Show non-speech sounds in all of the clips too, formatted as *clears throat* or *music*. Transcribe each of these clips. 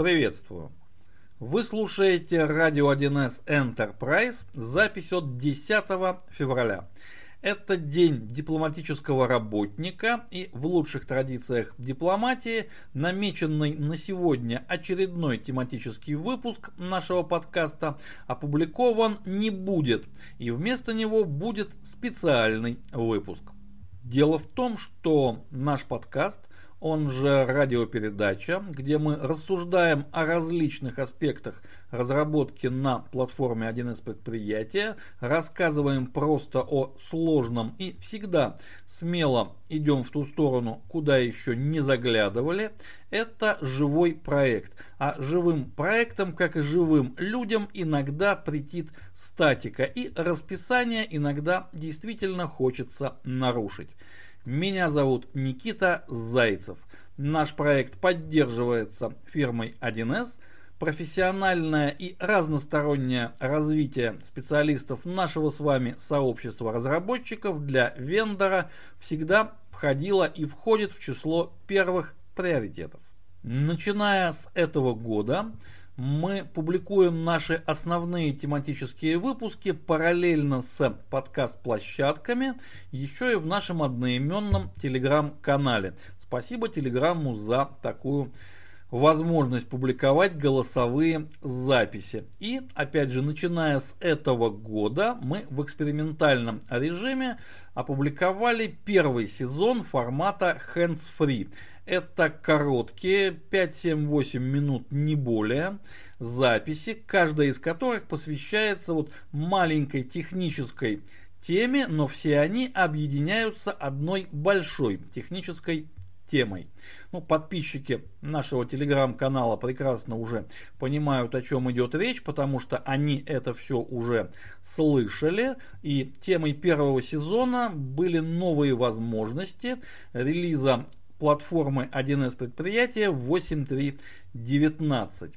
Приветствую! Вы слушаете радио 1С Enterprise, запись от 10 февраля. Это день дипломатического работника и в лучших традициях дипломатии намеченный на сегодня очередной тематический выпуск нашего подкаста опубликован не будет и вместо него будет специальный выпуск. Дело в том, что наш подкаст он же радиопередача, где мы рассуждаем о различных аспектах разработки на платформе 1С предприятия, рассказываем просто о сложном и всегда смело идем в ту сторону, куда еще не заглядывали. Это живой проект. А живым проектом, как и живым людям, иногда претит статика и расписание иногда действительно хочется нарушить. Меня зовут Никита Зайцев. Наш проект поддерживается фирмой 1С. Профессиональное и разностороннее развитие специалистов нашего с вами сообщества разработчиков для вендора всегда входило и входит в число первых приоритетов. Начиная с этого года мы публикуем наши основные тематические выпуски параллельно с подкаст-площадками, еще и в нашем одноименном телеграм-канале. Спасибо Телеграмму за такую возможность публиковать голосовые записи. И, опять же, начиная с этого года, мы в экспериментальном режиме опубликовали первый сезон формата Hands Free. Это короткие 5-7-8 минут, не более, записи, каждая из которых посвящается вот маленькой технической теме, но все они объединяются одной большой технической темой. Ну, подписчики нашего телеграм-канала прекрасно уже понимают, о чем идет речь, потому что они это все уже слышали. И темой первого сезона были новые возможности релиза платформы 1С предприятия 8.3.19.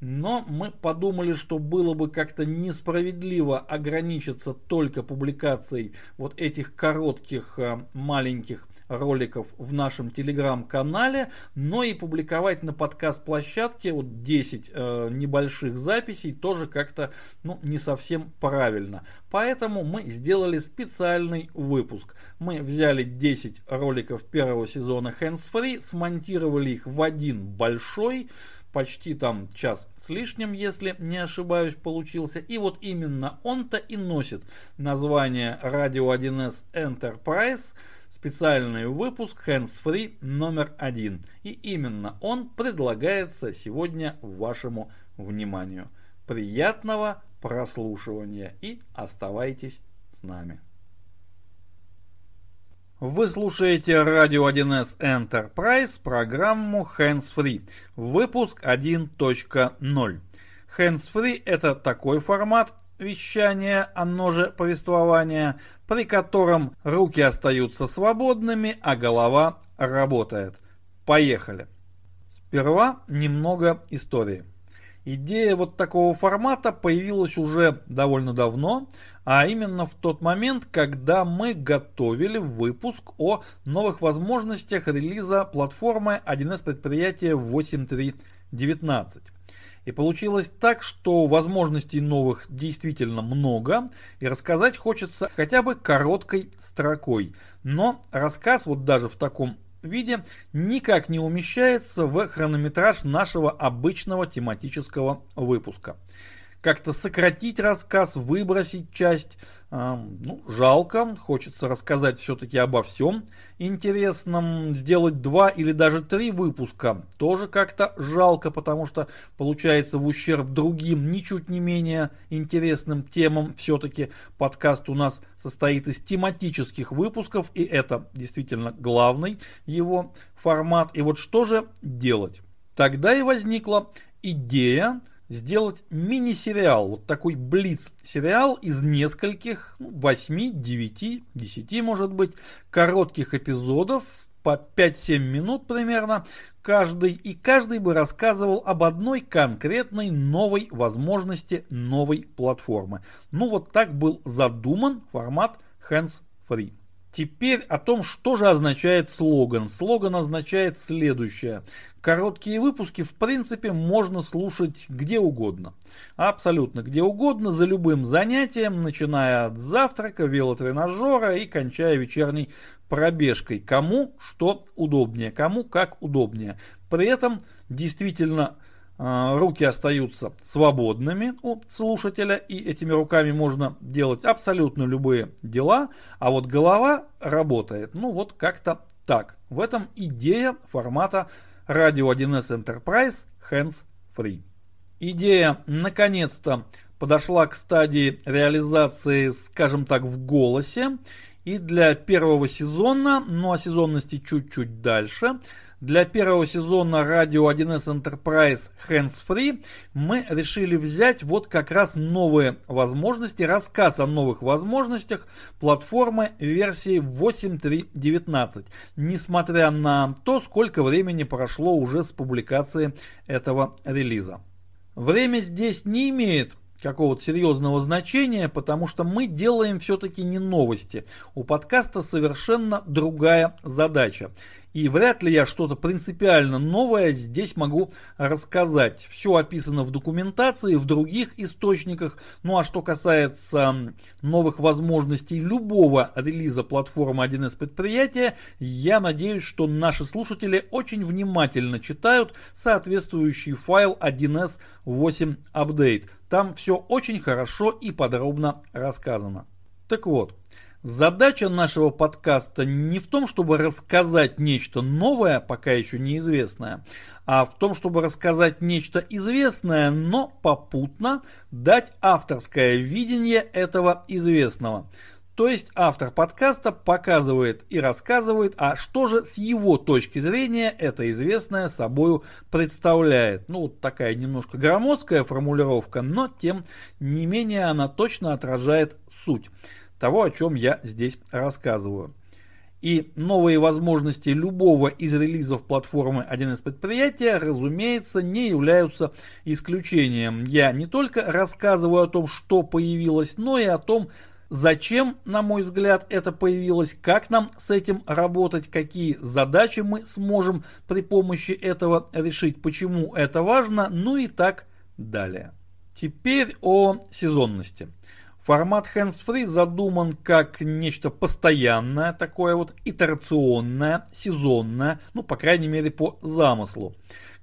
Но мы подумали, что было бы как-то несправедливо ограничиться только публикацией вот этих коротких а, маленьких роликов в нашем телеграм-канале, но и публиковать на подкаст-площадке вот 10 э, небольших записей тоже как-то ну, не совсем правильно. Поэтому мы сделали специальный выпуск. Мы взяли 10 роликов первого сезона Hands Free, смонтировали их в один большой, почти там час с лишним, если не ошибаюсь, получился. И вот именно он-то и носит название Radio 1S Enterprise – специальный выпуск Hands Free номер один. И именно он предлагается сегодня вашему вниманию. Приятного прослушивания и оставайтесь с нами. Вы слушаете радио 1С Enterprise, программу Hands Free, выпуск 1.0. Hands Free это такой формат, вещания, оно же повествование, при котором руки остаются свободными, а голова работает. Поехали. Сперва немного истории. Идея вот такого формата появилась уже довольно давно, а именно в тот момент, когда мы готовили выпуск о новых возможностях релиза платформы 1С предприятия 8.3.19. И получилось так, что возможностей новых действительно много, и рассказать хочется хотя бы короткой строкой. Но рассказ вот даже в таком виде никак не умещается в хронометраж нашего обычного тематического выпуска как-то сократить рассказ, выбросить часть. Ну, жалко, хочется рассказать все-таки обо всем интересном. Сделать два или даже три выпуска тоже как-то жалко, потому что получается в ущерб другим, ничуть не менее интересным темам. Все-таки подкаст у нас состоит из тематических выпусков, и это действительно главный его формат. И вот что же делать? Тогда и возникла идея сделать мини-сериал, вот такой блиц-сериал из нескольких, ну, 8, 9, 10 может быть, коротких эпизодов, по 5-7 минут примерно каждый, и каждый бы рассказывал об одной конкретной новой возможности новой платформы. Ну вот так был задуман формат Hands Free. Теперь о том, что же означает слоган. Слоган означает следующее. Короткие выпуски, в принципе, можно слушать где угодно. Абсолютно где угодно, за любым занятием, начиная от завтрака, велотренажера и кончая вечерней пробежкой. Кому что удобнее, кому как удобнее. При этом действительно руки остаются свободными у слушателя, и этими руками можно делать абсолютно любые дела, а вот голова работает, ну вот как-то так. В этом идея формата Radio 1S Enterprise Hands Free. Идея наконец-то подошла к стадии реализации, скажем так, в голосе. И для первого сезона, ну о сезонности чуть-чуть дальше, для первого сезона Radio 1S Enterprise Hands Free мы решили взять вот как раз новые возможности, рассказ о новых возможностях платформы версии 8.3.19, несмотря на то, сколько времени прошло уже с публикации этого релиза. Время здесь не имеет какого-то серьезного значения, потому что мы делаем все-таки не новости. У подкаста совершенно другая задача. И вряд ли я что-то принципиально новое здесь могу рассказать. Все описано в документации, в других источниках. Ну а что касается новых возможностей любого релиза платформы 1С предприятия, я надеюсь, что наши слушатели очень внимательно читают соответствующий файл 1С 8 Update. Там все очень хорошо и подробно рассказано. Так вот, Задача нашего подкаста не в том, чтобы рассказать нечто новое, пока еще неизвестное, а в том, чтобы рассказать нечто известное, но попутно дать авторское видение этого известного. То есть автор подкаста показывает и рассказывает, а что же с его точки зрения это известное собою представляет. Ну, вот такая немножко громоздкая формулировка, но тем не менее она точно отражает суть того, о чем я здесь рассказываю. И новые возможности любого из релизов платформы 1С предприятия, разумеется, не являются исключением. Я не только рассказываю о том, что появилось, но и о том, зачем, на мой взгляд, это появилось, как нам с этим работать, какие задачи мы сможем при помощи этого решить, почему это важно, ну и так далее. Теперь о сезонности. Формат hands-free задуман как нечто постоянное, такое вот итерационное, сезонное, ну, по крайней мере, по замыслу.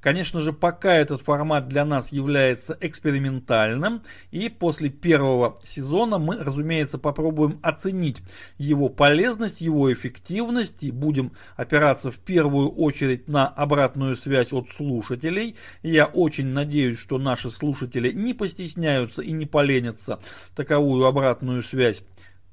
Конечно же, пока этот формат для нас является экспериментальным, и после первого сезона мы, разумеется, попробуем оценить его полезность, его эффективность, и будем опираться в первую очередь на обратную связь от слушателей. Я очень надеюсь, что наши слушатели не постесняются и не поленятся таковую обратную связь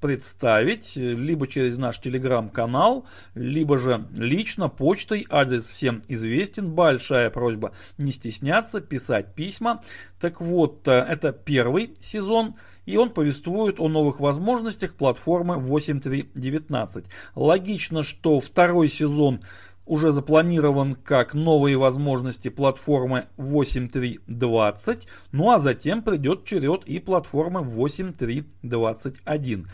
представить либо через наш телеграм-канал, либо же лично почтой. Адрес всем известен. Большая просьба не стесняться, писать письма. Так вот, э, это первый сезон. И он повествует о новых возможностях платформы 8.3.19. Логично, что второй сезон уже запланирован как новые возможности платформы 8.3.20, ну а затем придет черед и платформы 8.3.21.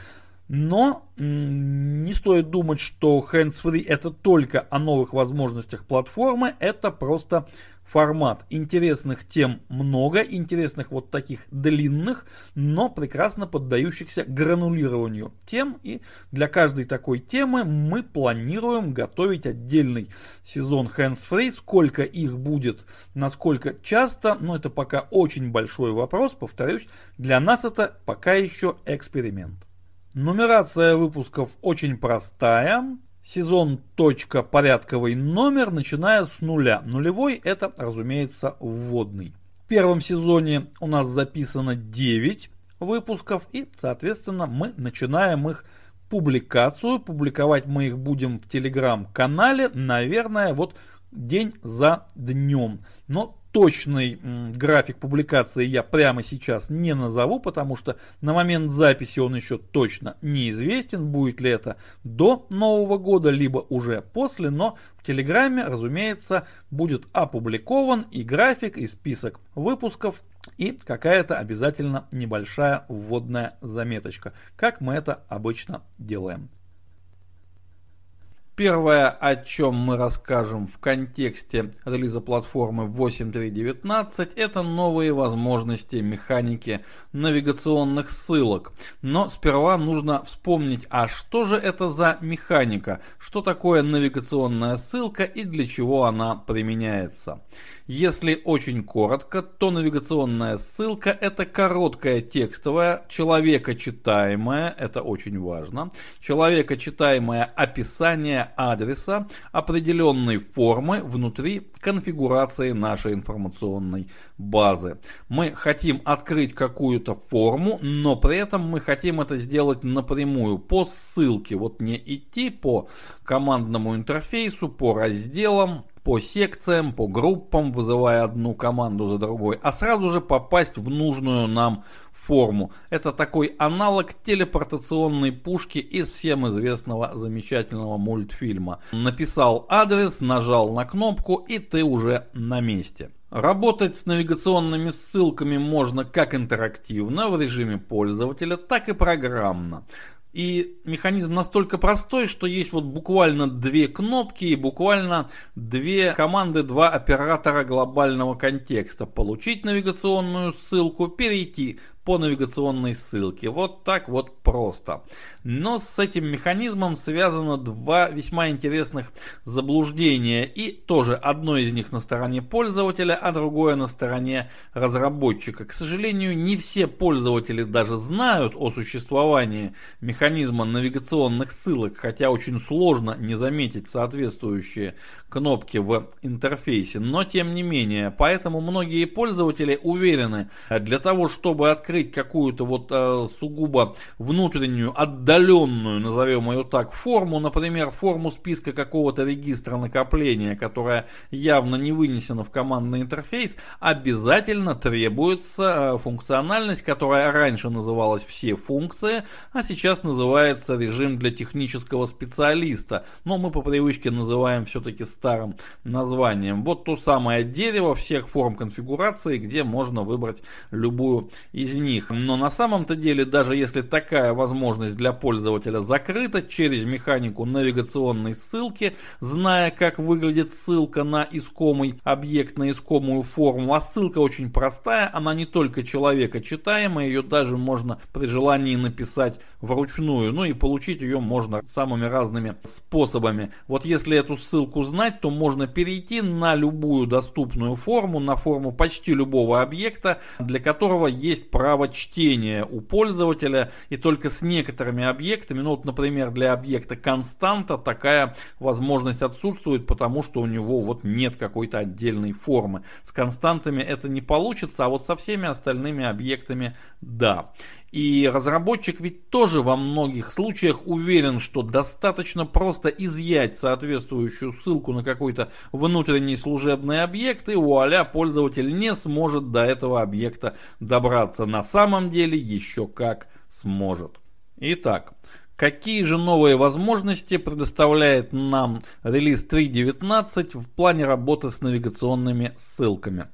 Но не стоит думать, что hands-free это только о новых возможностях платформы, это просто формат. Интересных тем много, интересных вот таких длинных, но прекрасно поддающихся гранулированию тем. И для каждой такой темы мы планируем готовить отдельный сезон hands-free. Сколько их будет, насколько часто, но это пока очень большой вопрос, повторюсь, для нас это пока еще эксперимент. Нумерация выпусков очень простая. Сезон порядковый номер, начиная с нуля. Нулевой это, разумеется, вводный. В первом сезоне у нас записано 9 выпусков и, соответственно, мы начинаем их публикацию. Публиковать мы их будем в телеграм-канале, наверное, вот день за днем. Но точный график публикации я прямо сейчас не назову, потому что на момент записи он еще точно неизвестен, будет ли это до Нового года, либо уже после, но в Телеграме, разумеется, будет опубликован и график, и список выпусков, и какая-то обязательно небольшая вводная заметочка, как мы это обычно делаем. Первое, о чем мы расскажем в контексте релиза платформы 8.3.19, это новые возможности механики навигационных ссылок. Но сперва нужно вспомнить, а что же это за механика, что такое навигационная ссылка и для чего она применяется. Если очень коротко, то навигационная ссылка это короткая текстовая, человекочитаемая, это очень важно, человекочитаемое описание адреса определенной формы внутри конфигурации нашей информационной базы. Мы хотим открыть какую-то форму, но при этом мы хотим это сделать напрямую по ссылке, вот не идти по командному интерфейсу, по разделам, по секциям, по группам, вызывая одну команду за другой, а сразу же попасть в нужную нам форму. Это такой аналог телепортационной пушки из всем известного замечательного мультфильма. Написал адрес, нажал на кнопку и ты уже на месте. Работать с навигационными ссылками можно как интерактивно в режиме пользователя, так и программно. И механизм настолько простой, что есть вот буквально две кнопки и буквально две команды, два оператора глобального контекста. Получить навигационную ссылку, перейти по навигационной ссылке. Вот так вот просто. Но с этим механизмом связано два весьма интересных заблуждения. И тоже одно из них на стороне пользователя, а другое на стороне разработчика. К сожалению, не все пользователи даже знают о существовании механизма навигационных ссылок, хотя очень сложно не заметить соответствующие кнопки в интерфейсе. Но тем не менее, поэтому многие пользователи уверены, для того, чтобы открыть открыть какую-то вот э, сугубо внутреннюю, отдаленную, назовем ее так, форму, например, форму списка какого-то регистра накопления, которая явно не вынесена в командный интерфейс, обязательно требуется э, функциональность, которая раньше называлась все функции, а сейчас называется режим для технического специалиста. Но мы по привычке называем все-таки старым названием. Вот то самое дерево всех форм конфигурации, где можно выбрать любую из них них. Но на самом-то деле, даже если такая возможность для пользователя закрыта через механику навигационной ссылки, зная, как выглядит ссылка на искомый объект, на искомую форму, а ссылка очень простая, она не только человека читаемая, ее даже можно при желании написать вручную, ну и получить ее можно самыми разными способами. Вот если эту ссылку знать, то можно перейти на любую доступную форму, на форму почти любого объекта, для которого есть право право чтения у пользователя, и только с некоторыми объектами, ну вот, например, для объекта константа такая возможность отсутствует, потому что у него вот нет какой-то отдельной формы. С константами это не получится, а вот со всеми остальными объектами да. И разработчик ведь тоже во многих случаях уверен, что достаточно просто изъять соответствующую ссылку на какой-то внутренний служебный объект, и вуаля, пользователь не сможет до этого объекта добраться. На самом деле еще как сможет. Итак, Какие же новые возможности предоставляет нам релиз 3.19 в плане работы с навигационными ссылками?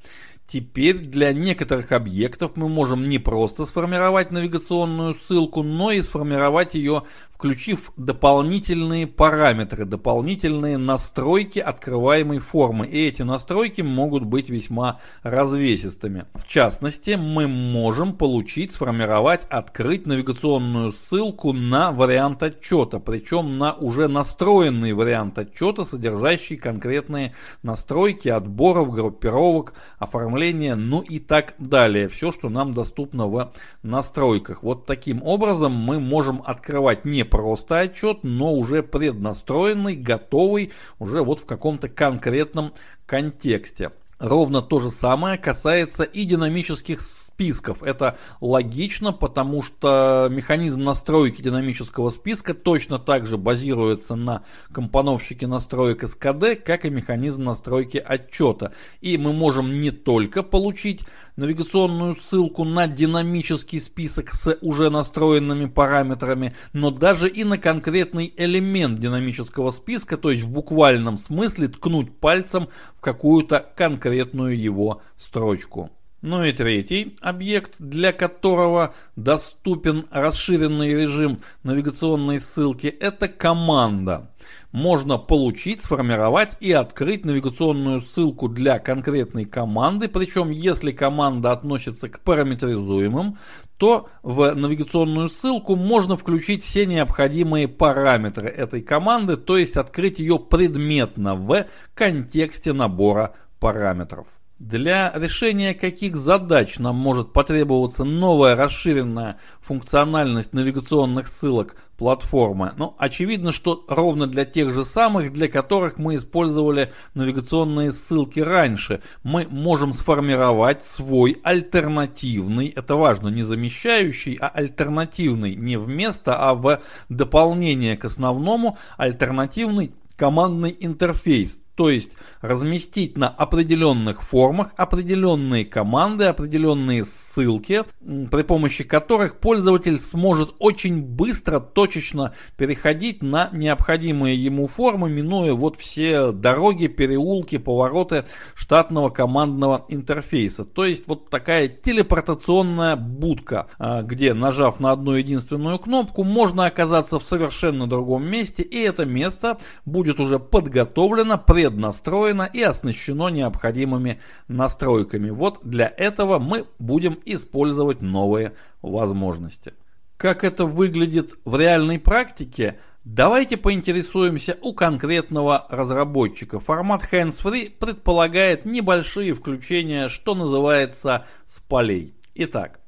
Теперь для некоторых объектов мы можем не просто сформировать навигационную ссылку, но и сформировать ее включив дополнительные параметры, дополнительные настройки открываемой формы. И эти настройки могут быть весьма развесистыми. В частности, мы можем получить, сформировать, открыть навигационную ссылку на вариант отчета, причем на уже настроенный вариант отчета, содержащий конкретные настройки отборов, группировок, оформления, ну и так далее. Все, что нам доступно в настройках. Вот таким образом мы можем открывать не просто отчет, но уже преднастроенный, готовый, уже вот в каком-то конкретном контексте. Ровно то же самое касается и динамических списков. Это логично, потому что механизм настройки динамического списка точно так же базируется на компоновщике настроек СКД, как и механизм настройки отчета. И мы можем не только получить навигационную ссылку на динамический список с уже настроенными параметрами, но даже и на конкретный элемент динамического списка, то есть в буквальном смысле ткнуть пальцем в какую-то конкретную его строчку. Ну и третий объект, для которого доступен расширенный режим навигационной ссылки, это команда. Можно получить, сформировать и открыть навигационную ссылку для конкретной команды, причем если команда относится к параметризуемым, то в навигационную ссылку можно включить все необходимые параметры этой команды, то есть открыть ее предметно в контексте набора параметров. Для решения каких задач нам может потребоваться новая расширенная функциональность навигационных ссылок платформы? Ну, очевидно, что ровно для тех же самых, для которых мы использовали навигационные ссылки раньше. Мы можем сформировать свой альтернативный, это важно, не замещающий, а альтернативный, не вместо, а в дополнение к основному альтернативный командный интерфейс то есть разместить на определенных формах определенные команды, определенные ссылки, при помощи которых пользователь сможет очень быстро, точечно переходить на необходимые ему формы, минуя вот все дороги, переулки, повороты штатного командного интерфейса. То есть вот такая телепортационная будка, а, где нажав на одну единственную кнопку, можно оказаться в совершенно другом месте, и это место будет уже подготовлено, при преднастроено и оснащено необходимыми настройками. Вот для этого мы будем использовать новые возможности. Как это выглядит в реальной практике, давайте поинтересуемся у конкретного разработчика. Формат Hands-Free предполагает небольшие включения, что называется, с полей. Итак,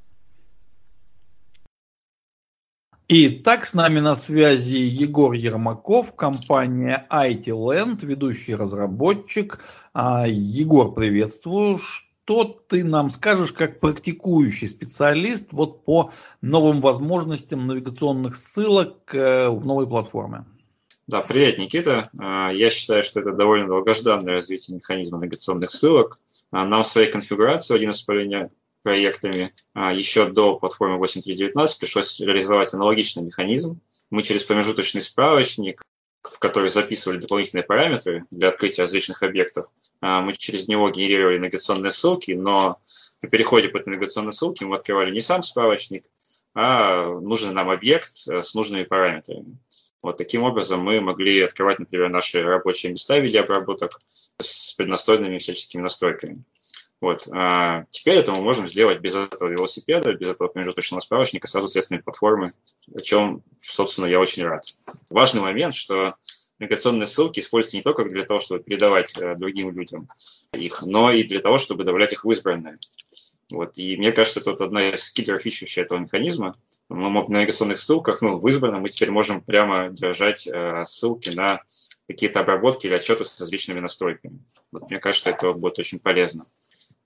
Итак, с нами на связи Егор Ермаков, компания IT Land, ведущий разработчик. А, Егор, приветствую. Что ты нам скажешь как практикующий специалист вот по новым возможностям навигационных ссылок э, в новой платформе? Да, привет, Никита. А, я считаю, что это довольно долгожданное развитие механизма навигационных ссылок. А, нам в своей конфигурации один из проектами. А, еще до платформы 8.3.19 пришлось реализовать аналогичный механизм. Мы через промежуточный справочник, в который записывали дополнительные параметры для открытия различных объектов, а, мы через него генерировали навигационные ссылки, но при переходе по этой навигационной ссылке мы открывали не сам справочник, а нужный нам объект э, с нужными параметрами. Вот таким образом мы могли открывать, например, наши рабочие места в виде обработок с преднастроенными всяческими настройками. Вот. А теперь это мы можем сделать без этого велосипеда, без этого промежуточного справочника, сразу средственной платформы, о чем, собственно, я очень рад. Важный момент, что навигационные ссылки используются не только для того, чтобы передавать э, другим людям их, но и для того, чтобы добавлять их в избранные. Вот. И мне кажется, это вот одна из киллер фич этого механизма. Мы на навигационных ссылках, ну, в избранном мы теперь можем прямо держать э, ссылки на какие-то обработки или отчеты с различными настройками. Вот, мне кажется, это будет очень полезно.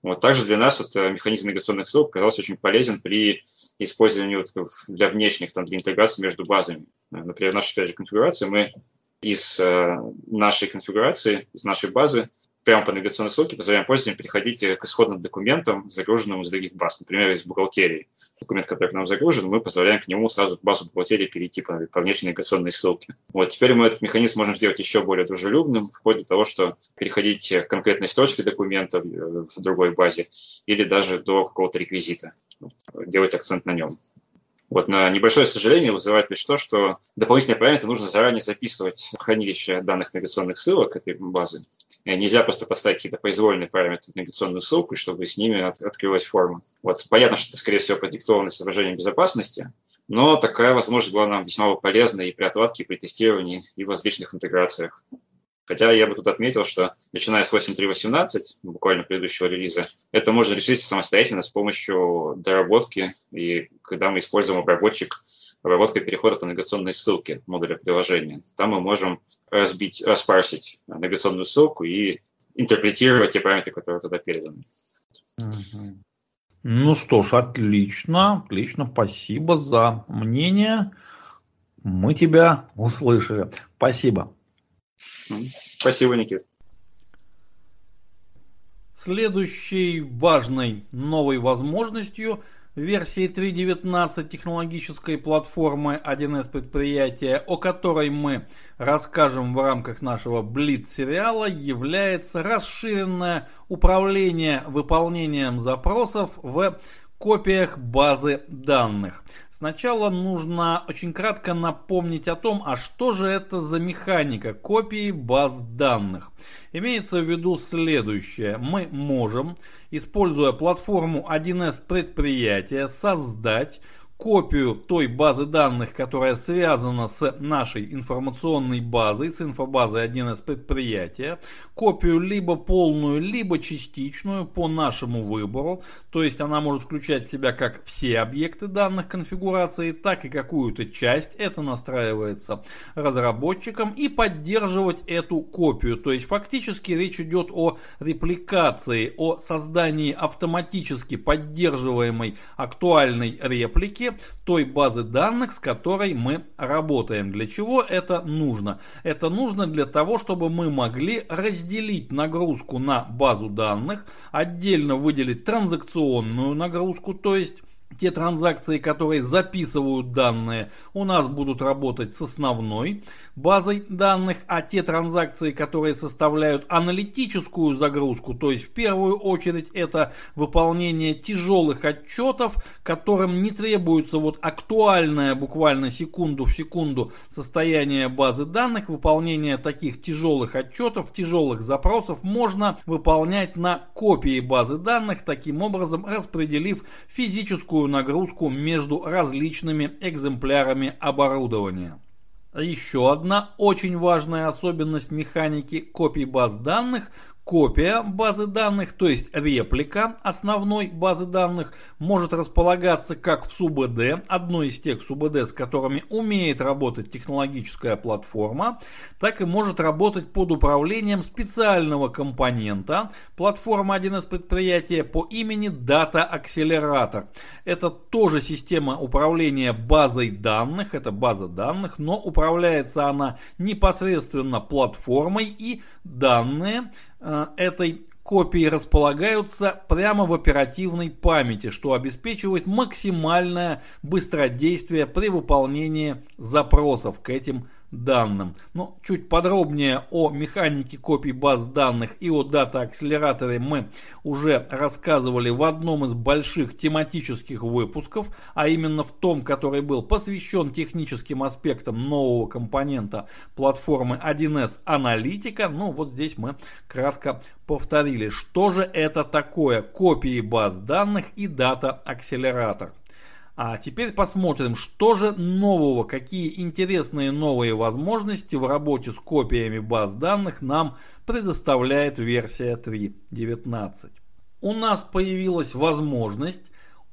Вот. Также для нас вот, э, механизм навигационных ссылок оказался очень полезен при использовании вот, для внешних, там, для интеграции между базами. Например, в нашей, опять же, конфигурации мы из э, нашей конфигурации, из нашей базы прямо по навигационной ссылке позволяем пользователям переходить к исходным документам, загруженным из других баз, например, из бухгалтерии. Документ, который к нам загружен, мы позволяем к нему сразу в базу бухгалтерии перейти по, по внешней навигационной ссылке. Вот теперь мы этот механизм можем сделать еще более дружелюбным, вплоть до того, что переходить к конкретной строчке документа в другой базе или даже до какого-то реквизита, делать акцент на нем. Вот на небольшое сожаление вызывает лишь то, что дополнительные параметры нужно заранее записывать в хранилище данных навигационных ссылок этой базы. И нельзя просто поставить какие-то произвольные параметры в навигационную ссылку, чтобы с ними от, открылась форма. Вот. Понятно, что это, скорее всего, продиктовано соображением безопасности, но такая возможность была нам весьма полезна и при отладке, и при тестировании, и в различных интеграциях. Хотя я бы тут отметил, что начиная с 8.3.18, буквально предыдущего релиза, это можно решить самостоятельно с помощью доработки. И когда мы используем обработчик, обработка перехода по навигационной ссылке модуля приложения, там мы можем разбить, распарсить навигационную ссылку и интерпретировать те параметры, которые туда переданы. Ну что ж, отлично, отлично, спасибо за мнение. Мы тебя услышали. Спасибо. Спасибо, Никит. Следующей важной новой возможностью версии 3.19 технологической платформы 1С предприятия, о которой мы расскажем в рамках нашего Блиц-сериала, является расширенное управление выполнением запросов в копиях базы данных. Сначала нужно очень кратко напомнить о том, а что же это за механика копии баз данных. Имеется в виду следующее. Мы можем, используя платформу 1С предприятия, создать копию той базы данных, которая связана с нашей информационной базой, с инфобазой 1С предприятия, копию либо полную, либо частичную по нашему выбору, то есть она может включать в себя как все объекты данных конфигурации, так и какую-то часть, это настраивается разработчиком, и поддерживать эту копию, то есть фактически речь идет о репликации, о создании автоматически поддерживаемой актуальной реплики, той базы данных, с которой мы работаем. Для чего это нужно? Это нужно для того, чтобы мы могли разделить нагрузку на базу данных, отдельно выделить транзакционную нагрузку, то есть те транзакции, которые записывают данные, у нас будут работать с основной базой данных, а те транзакции, которые составляют аналитическую загрузку, то есть в первую очередь это выполнение тяжелых отчетов, которым не требуется вот актуальное буквально секунду в секунду состояние базы данных, выполнение таких тяжелых отчетов, тяжелых запросов можно выполнять на копии базы данных, таким образом распределив физическую нагрузку между различными экземплярами оборудования. Еще одна очень важная особенность механики копий баз данных Копия базы данных, то есть реплика основной базы данных, может располагаться как в СУБД, одной из тех СУБД, с которыми умеет работать технологическая платформа, так и может работать под управлением специального компонента платформы 1С предприятия по имени Data Accelerator. Это тоже система управления базой данных, это база данных, но управляется она непосредственно платформой и данные этой копии располагаются прямо в оперативной памяти, что обеспечивает максимальное быстродействие при выполнении запросов к этим данным. Но чуть подробнее о механике копий баз данных и о дата-акселераторе мы уже рассказывали в одном из больших тематических выпусков, а именно в том, который был посвящен техническим аспектам нового компонента платформы 1С Аналитика. Ну вот здесь мы кратко повторили, что же это такое копии баз данных и дата-акселератор. А теперь посмотрим, что же нового, какие интересные новые возможности в работе с копиями баз данных нам предоставляет версия 3.19. У нас появилась возможность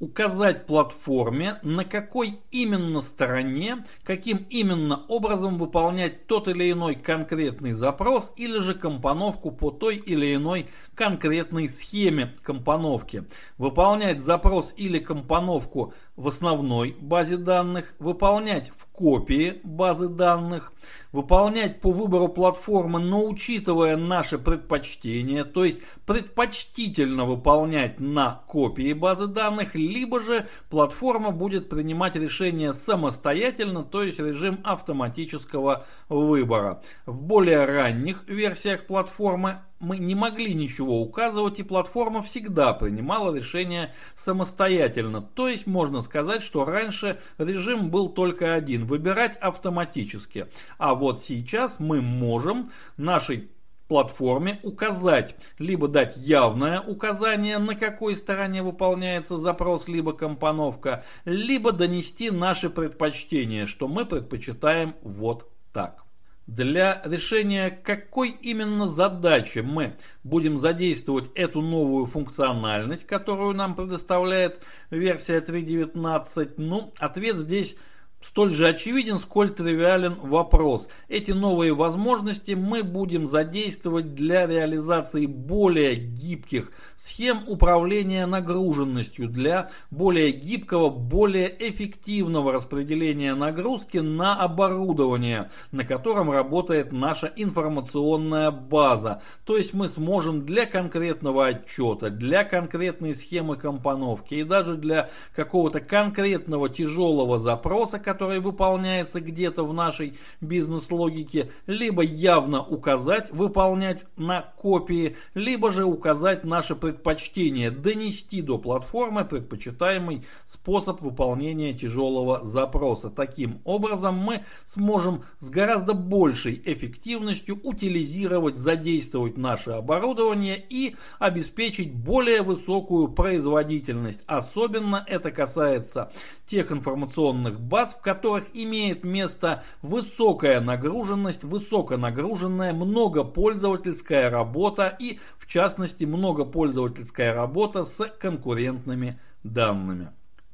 указать платформе, на какой именно стороне, каким именно образом выполнять тот или иной конкретный запрос или же компоновку по той или иной конкретной схеме компоновки. Выполнять запрос или компоновку в основной базе данных, выполнять в копии базы данных, выполнять по выбору платформы, но учитывая наши предпочтения, то есть предпочтительно выполнять на копии базы данных, либо же платформа будет принимать решение самостоятельно, то есть режим автоматического выбора. В более ранних версиях платформы мы не могли ничего указывать, и платформа всегда принимала решение самостоятельно. То есть можно сказать, что раньше режим был только один – выбирать автоматически. А вот сейчас мы можем нашей платформе указать, либо дать явное указание, на какой стороне выполняется запрос, либо компоновка, либо донести наши предпочтения, что мы предпочитаем вот так. Для решения какой именно задачи мы будем задействовать эту новую функциональность, которую нам предоставляет версия 3.19, ну, ответ здесь Столь же очевиден, сколь тривиален вопрос. Эти новые возможности мы будем задействовать для реализации более гибких схем управления нагруженностью, для более гибкого, более эффективного распределения нагрузки на оборудование, на котором работает наша информационная база. То есть мы сможем для конкретного отчета, для конкретной схемы компоновки и даже для какого-то конкретного тяжелого запроса, который выполняется где-то в нашей бизнес-логике, либо явно указать, выполнять на копии, либо же указать наше предпочтение, донести до платформы предпочитаемый способ выполнения тяжелого запроса. Таким образом мы сможем с гораздо большей эффективностью утилизировать, задействовать наше оборудование и обеспечить более высокую производительность. Особенно это касается тех информационных баз, в которых имеет место высокая нагруженность, высоконагруженная многопользовательская работа и, в частности, многопользовательская работа с конкурентными данными.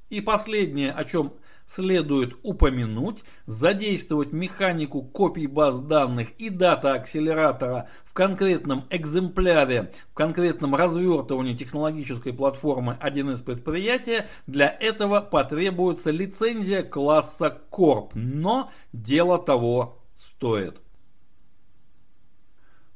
И последнее, о чем следует упомянуть, задействовать механику копий баз данных и дата акселератора в конкретном экземпляре, в конкретном развертывании технологической платформы 1С предприятия, для этого потребуется лицензия класса Corp, но дело того стоит.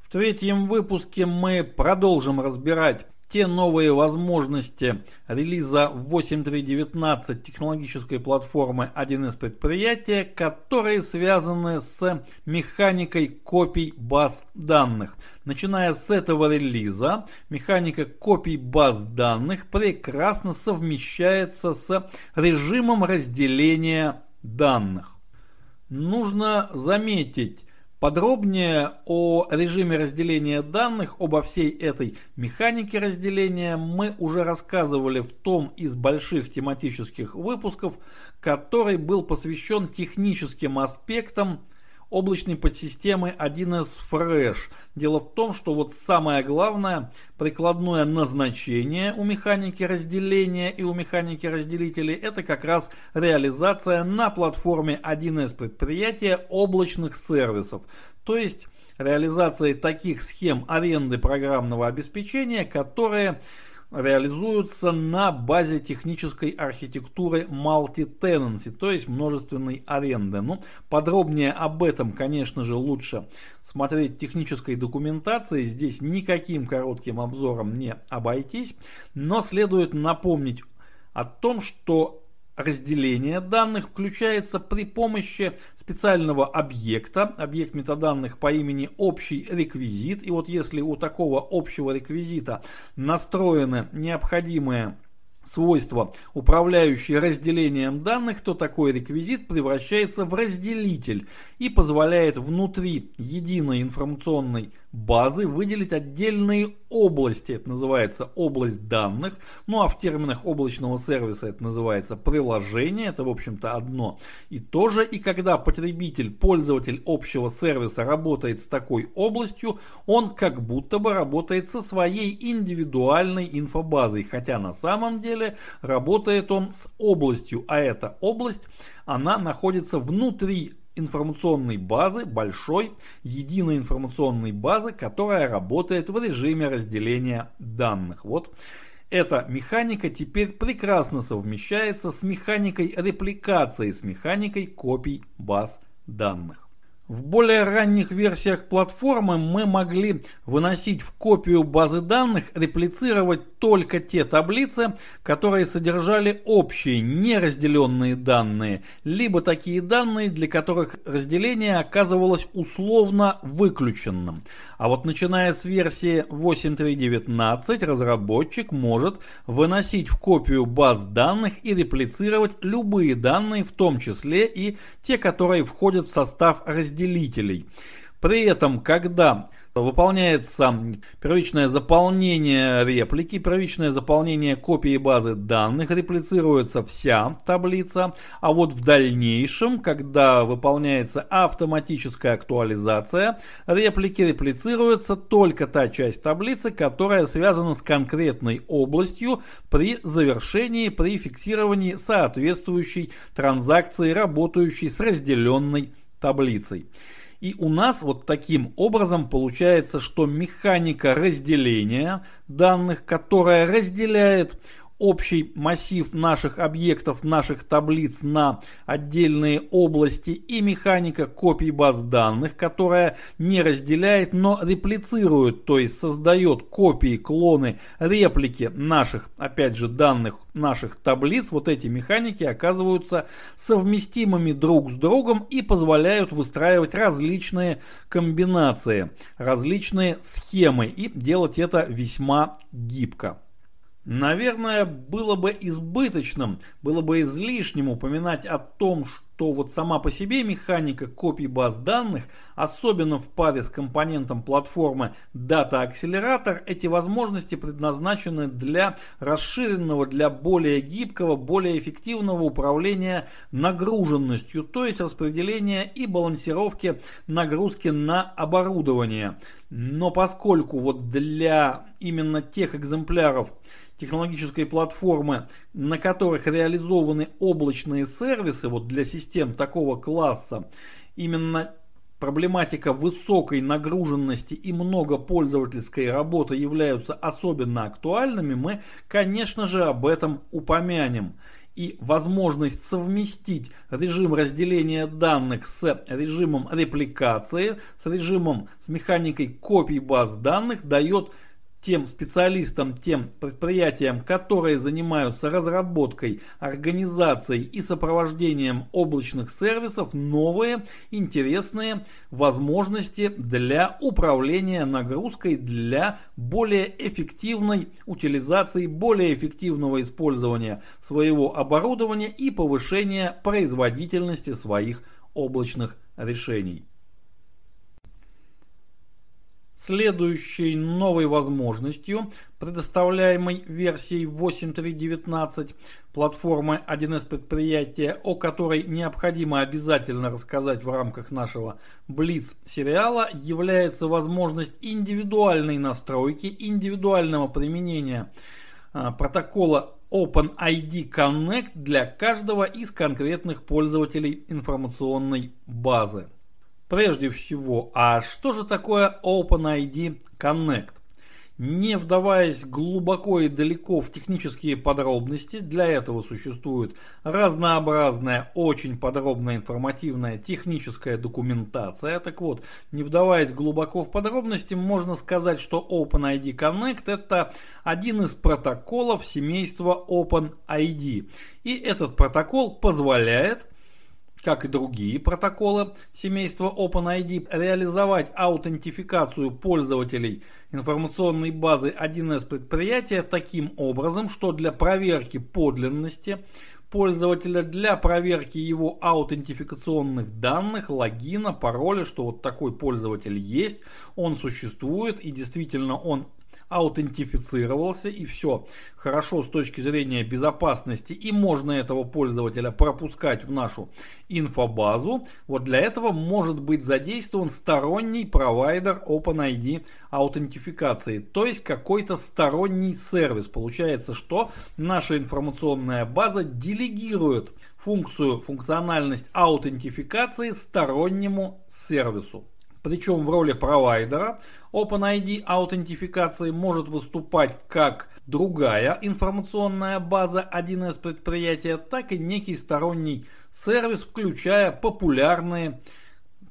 В третьем выпуске мы продолжим разбирать те новые возможности релиза 8.3.19 технологической платформы 1С предприятия, которые связаны с механикой копий баз данных. Начиная с этого релиза, механика копий баз данных прекрасно совмещается с режимом разделения данных. Нужно заметить, Подробнее о режиме разделения данных, обо всей этой механике разделения мы уже рассказывали в том из больших тематических выпусков, который был посвящен техническим аспектам облачной подсистемы 1С Fresh. Дело в том, что вот самое главное прикладное назначение у механики разделения и у механики разделителей это как раз реализация на платформе 1С предприятия облачных сервисов. То есть реализация таких схем аренды программного обеспечения, которые реализуются на базе технической архитектуры multi-tenancy, то есть множественной аренды. Ну, подробнее об этом, конечно же, лучше смотреть технической документации. Здесь никаким коротким обзором не обойтись, но следует напомнить о том, что разделение данных включается при помощи специального объекта, объект метаданных по имени общий реквизит. И вот если у такого общего реквизита настроены необходимые свойства, управляющие разделением данных, то такой реквизит превращается в разделитель и позволяет внутри единой информационной базы выделить отдельные области. Это называется область данных. Ну а в терминах облачного сервиса это называется приложение. Это в общем-то одно и то же. И когда потребитель, пользователь общего сервиса работает с такой областью, он как будто бы работает со своей индивидуальной инфобазой. Хотя на самом деле работает он с областью. А эта область, она находится внутри информационной базы, большой единой информационной базы, которая работает в режиме разделения данных. Вот эта механика теперь прекрасно совмещается с механикой репликации, с механикой копий баз данных. В более ранних версиях платформы мы могли выносить в копию базы данных, реплицировать только те таблицы, которые содержали общие неразделенные данные, либо такие данные, для которых разделение оказывалось условно выключенным. А вот начиная с версии 8.3.19 разработчик может выносить в копию баз данных и реплицировать любые данные, в том числе и те, которые входят в состав разделения разделителей. При этом, когда выполняется первичное заполнение реплики, первичное заполнение копии базы данных, реплицируется вся таблица, а вот в дальнейшем, когда выполняется автоматическая актуализация реплики, реплицируется только та часть таблицы, которая связана с конкретной областью при завершении, при фиксировании соответствующей транзакции, работающей с разделенной таблицей. И у нас вот таким образом получается, что механика разделения данных, которая разделяет общий массив наших объектов, наших таблиц на отдельные области и механика копий баз данных, которая не разделяет, но реплицирует, то есть создает копии, клоны, реплики наших, опять же, данных наших таблиц, вот эти механики оказываются совместимыми друг с другом и позволяют выстраивать различные комбинации, различные схемы и делать это весьма гибко. Наверное, было бы избыточным, было бы излишним упоминать о том, что вот сама по себе механика копий баз данных, особенно в паре с компонентом платформы Data Accelerator, эти возможности предназначены для расширенного, для более гибкого, более эффективного управления нагруженностью, то есть распределения и балансировки нагрузки на оборудование. Но поскольку вот для именно тех экземпляров, технологической платформы, на которых реализованы облачные сервисы вот для систем такого класса, именно проблематика высокой нагруженности и многопользовательской работы являются особенно актуальными, мы, конечно же, об этом упомянем. И возможность совместить режим разделения данных с режимом репликации, с режимом, с механикой копий баз данных дает тем специалистам, тем предприятиям, которые занимаются разработкой, организацией и сопровождением облачных сервисов, новые интересные возможности для управления нагрузкой, для более эффективной утилизации, более эффективного использования своего оборудования и повышения производительности своих облачных решений. Следующей новой возможностью, предоставляемой версией 8.3.19 платформы 1С предприятия, о которой необходимо обязательно рассказать в рамках нашего Blitz сериала, является возможность индивидуальной настройки, индивидуального применения а, протокола OpenID Connect для каждого из конкретных пользователей информационной базы. Прежде всего, а что же такое OpenID Connect? Не вдаваясь глубоко и далеко в технические подробности, для этого существует разнообразная, очень подробная информативная техническая документация. Так вот, не вдаваясь глубоко в подробности, можно сказать, что OpenID Connect это один из протоколов семейства OpenID. И этот протокол позволяет как и другие протоколы семейства OpenID, реализовать аутентификацию пользователей информационной базы 1С предприятия таким образом, что для проверки подлинности пользователя, для проверки его аутентификационных данных, логина, пароля, что вот такой пользователь есть, он существует и действительно он аутентифицировался и все хорошо с точки зрения безопасности и можно этого пользователя пропускать в нашу инфобазу, вот для этого может быть задействован сторонний провайдер OpenID аутентификации, то есть какой-то сторонний сервис. Получается, что наша информационная база делегирует функцию, функциональность аутентификации стороннему сервису. Причем в роли провайдера OpenID аутентификации может выступать как другая информационная база 1С предприятия, так и некий сторонний сервис, включая популярные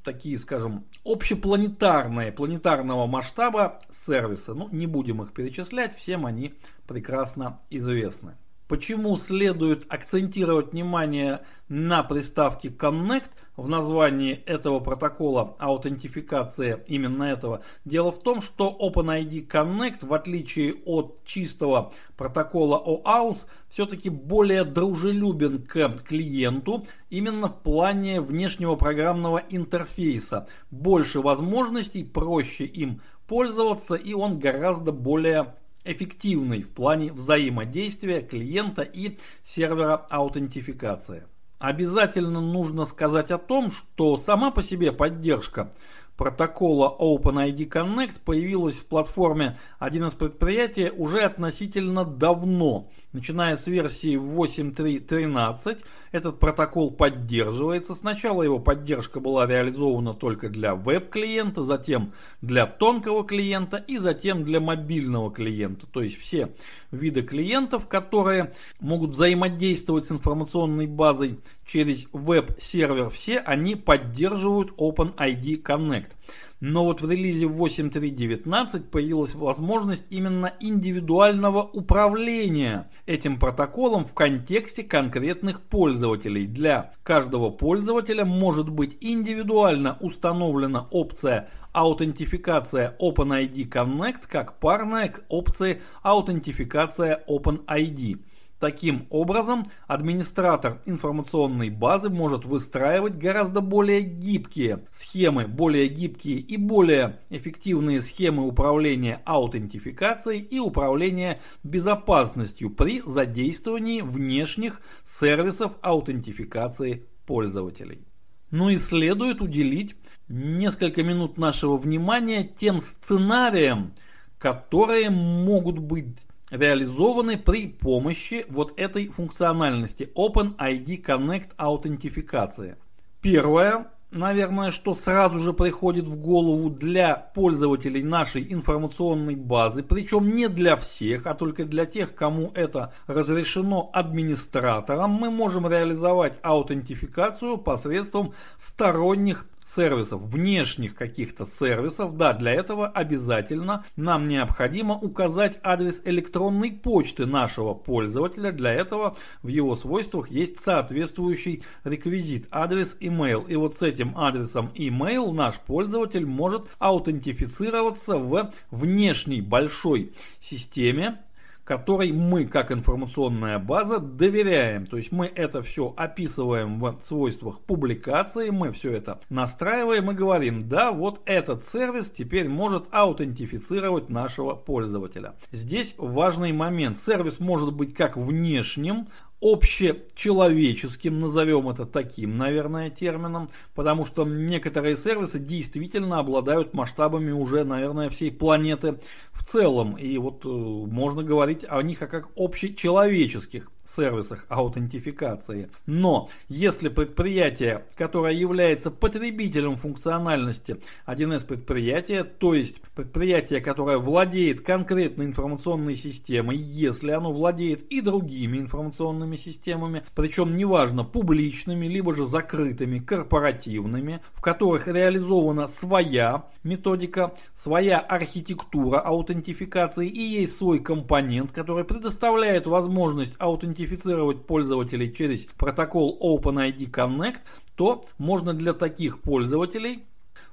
такие, скажем, общепланетарные, планетарного масштаба сервисы. Ну, не будем их перечислять, всем они прекрасно известны. Почему следует акцентировать внимание на приставке Connect в названии этого протокола аутентификации именно этого? Дело в том, что OpenID Connect, в отличие от чистого протокола OAuth, все-таки более дружелюбен к клиенту именно в плане внешнего программного интерфейса. Больше возможностей, проще им пользоваться и он гораздо более эффективный в плане взаимодействия клиента и сервера аутентификации. Обязательно нужно сказать о том, что сама по себе поддержка протокола OpenID Connect появилась в платформе один из предприятий уже относительно давно. Начиная с версии 8.3.13 этот протокол поддерживается. Сначала его поддержка была реализована только для веб-клиента, затем для тонкого клиента и затем для мобильного клиента. То есть все виды клиентов, которые могут взаимодействовать с информационной базой через веб-сервер, все они поддерживают OpenID Connect. Но вот в релизе 8.3.19 появилась возможность именно индивидуального управления этим протоколом в контексте конкретных пользователей. Для каждого пользователя может быть индивидуально установлена опция аутентификация OpenID Connect как парная к опции аутентификация OpenID. Таким образом, администратор информационной базы может выстраивать гораздо более гибкие схемы, более гибкие и более эффективные схемы управления аутентификацией и управления безопасностью при задействовании внешних сервисов аутентификации пользователей. Ну и следует уделить несколько минут нашего внимания тем сценариям, которые могут быть реализованы при помощи вот этой функциональности OpenID Connect аутентификация. Первое, наверное, что сразу же приходит в голову для пользователей нашей информационной базы, причем не для всех, а только для тех, кому это разрешено администратором, мы можем реализовать аутентификацию посредством сторонних сервисов, внешних каких-то сервисов, да, для этого обязательно нам необходимо указать адрес электронной почты нашего пользователя. Для этого в его свойствах есть соответствующий реквизит, адрес email. И вот с этим адресом email наш пользователь может аутентифицироваться в внешней большой системе которой мы, как информационная база, доверяем. То есть мы это все описываем в свойствах публикации, мы все это настраиваем и говорим, да, вот этот сервис теперь может аутентифицировать нашего пользователя. Здесь важный момент. Сервис может быть как внешним, общечеловеческим, назовем это таким, наверное, термином, потому что некоторые сервисы действительно обладают масштабами уже, наверное, всей планеты в целом. И вот э, можно говорить о них как общечеловеческих сервисах аутентификации. Но если предприятие, которое является потребителем функциональности 1С предприятия, то есть предприятие, которое владеет конкретной информационной системой, если оно владеет и другими информационными системами, причем неважно публичными, либо же закрытыми, корпоративными, в которых реализована своя методика, своя архитектура аутентификации и есть свой компонент, который предоставляет возможность аутентификации идентифицировать пользователей через протокол OpenID Connect, то можно для таких пользователей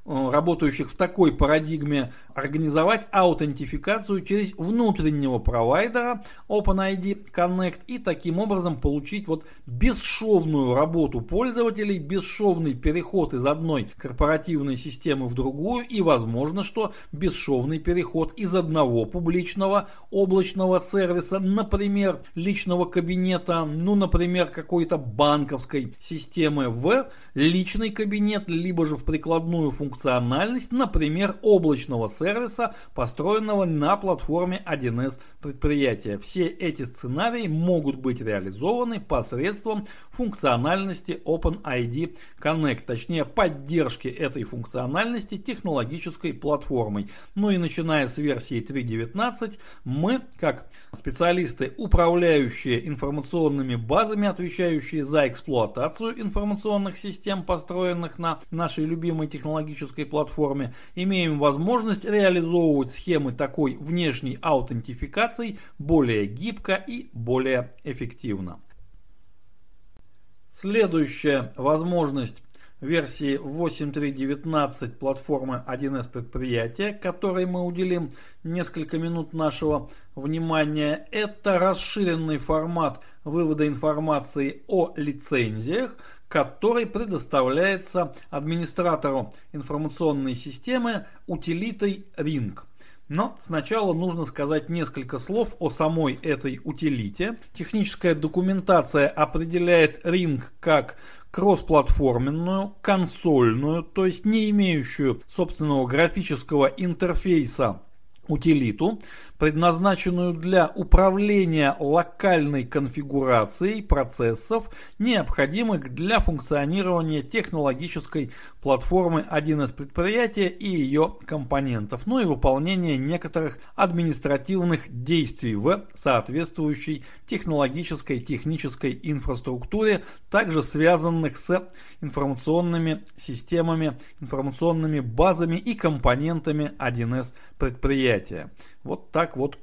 работающих в такой парадигме, организовать аутентификацию через внутреннего провайдера OpenID Connect и таким образом получить вот бесшовную работу пользователей, бесшовный переход из одной корпоративной системы в другую и возможно, что бесшовный переход из одного публичного облачного сервиса, например, личного кабинета, ну, например, какой-то банковской системы в личный кабинет, либо же в прикладную функцию функциональность, например, облачного сервиса, построенного на платформе 1С предприятия. Все эти сценарии могут быть реализованы посредством функциональности OpenID Connect, точнее поддержки этой функциональности технологической платформой. Ну и начиная с версии 3.19 мы, как специалисты, управляющие информационными базами, отвечающие за эксплуатацию информационных систем, построенных на нашей любимой технологической технологической платформе, имеем возможность реализовывать схемы такой внешней аутентификации более гибко и более эффективно. Следующая возможность версии 8.3.19 платформы 1С предприятия, которой мы уделим несколько минут нашего внимания, это расширенный формат вывода информации о лицензиях, который предоставляется администратору информационной системы утилитой Ring. Но сначала нужно сказать несколько слов о самой этой утилите. Техническая документация определяет Ring как кроссплатформенную, консольную, то есть не имеющую собственного графического интерфейса утилиту, предназначенную для управления локальной конфигурацией процессов, необходимых для функционирования технологической платформы 1С предприятия и ее компонентов, ну и выполнения некоторых административных действий в соответствующей технологической технической инфраструктуре, также связанных с информационными системами, информационными базами и компонентами 1С предприятия. Вот так вот.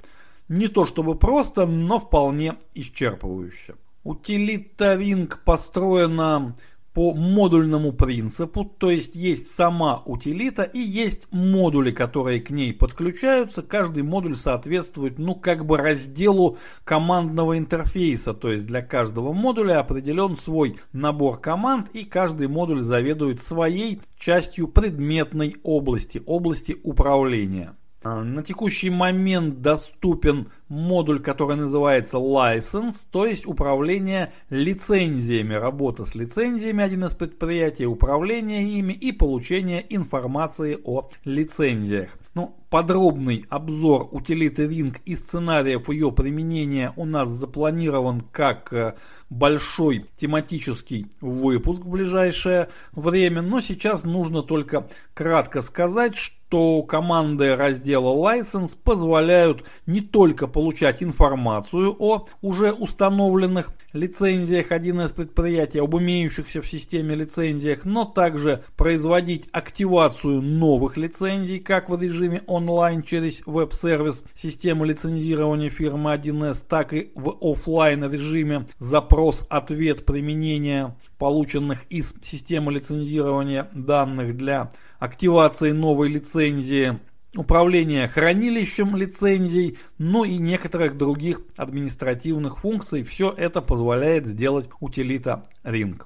Не то чтобы просто, но вполне исчерпывающе. Утилита Ring построена по модульному принципу, то есть есть сама утилита и есть модули, которые к ней подключаются. Каждый модуль соответствует, ну, как бы разделу командного интерфейса, то есть для каждого модуля определен свой набор команд и каждый модуль заведует своей частью предметной области, области управления. А, на текущий момент доступен модуль, который называется License, то есть управление лицензиями, работа с лицензиями, один из предприятий, управление ими и получение информации о лицензиях. Ну, подробный обзор утилиты Ring и сценариев ее применения у нас запланирован как э, большой тематический выпуск в ближайшее время, но сейчас нужно только кратко сказать, что команды раздела License позволяют не только получать информацию о уже установленных лицензиях 1С предприятий, об имеющихся в системе лицензиях, но также производить активацию новых лицензий, как в режиме онлайн через веб-сервис системы лицензирования фирмы 1С, так и в офлайн режиме запрос-ответ применения полученных из системы лицензирования данных для активации новой лицензии управления хранилищем лицензий, ну и некоторых других административных функций. Все это позволяет сделать утилита Ring.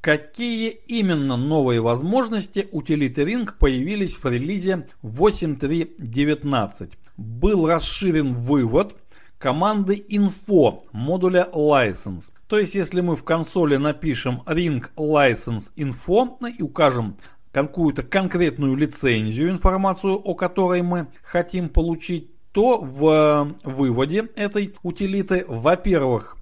Какие именно новые возможности утилиты Ring появились в релизе 8.3.19? Был расширен вывод команды info модуля license. То есть, если мы в консоли напишем ring license info и укажем какую-то конкретную лицензию, информацию о которой мы хотим получить, то в э, выводе этой утилиты, во-первых,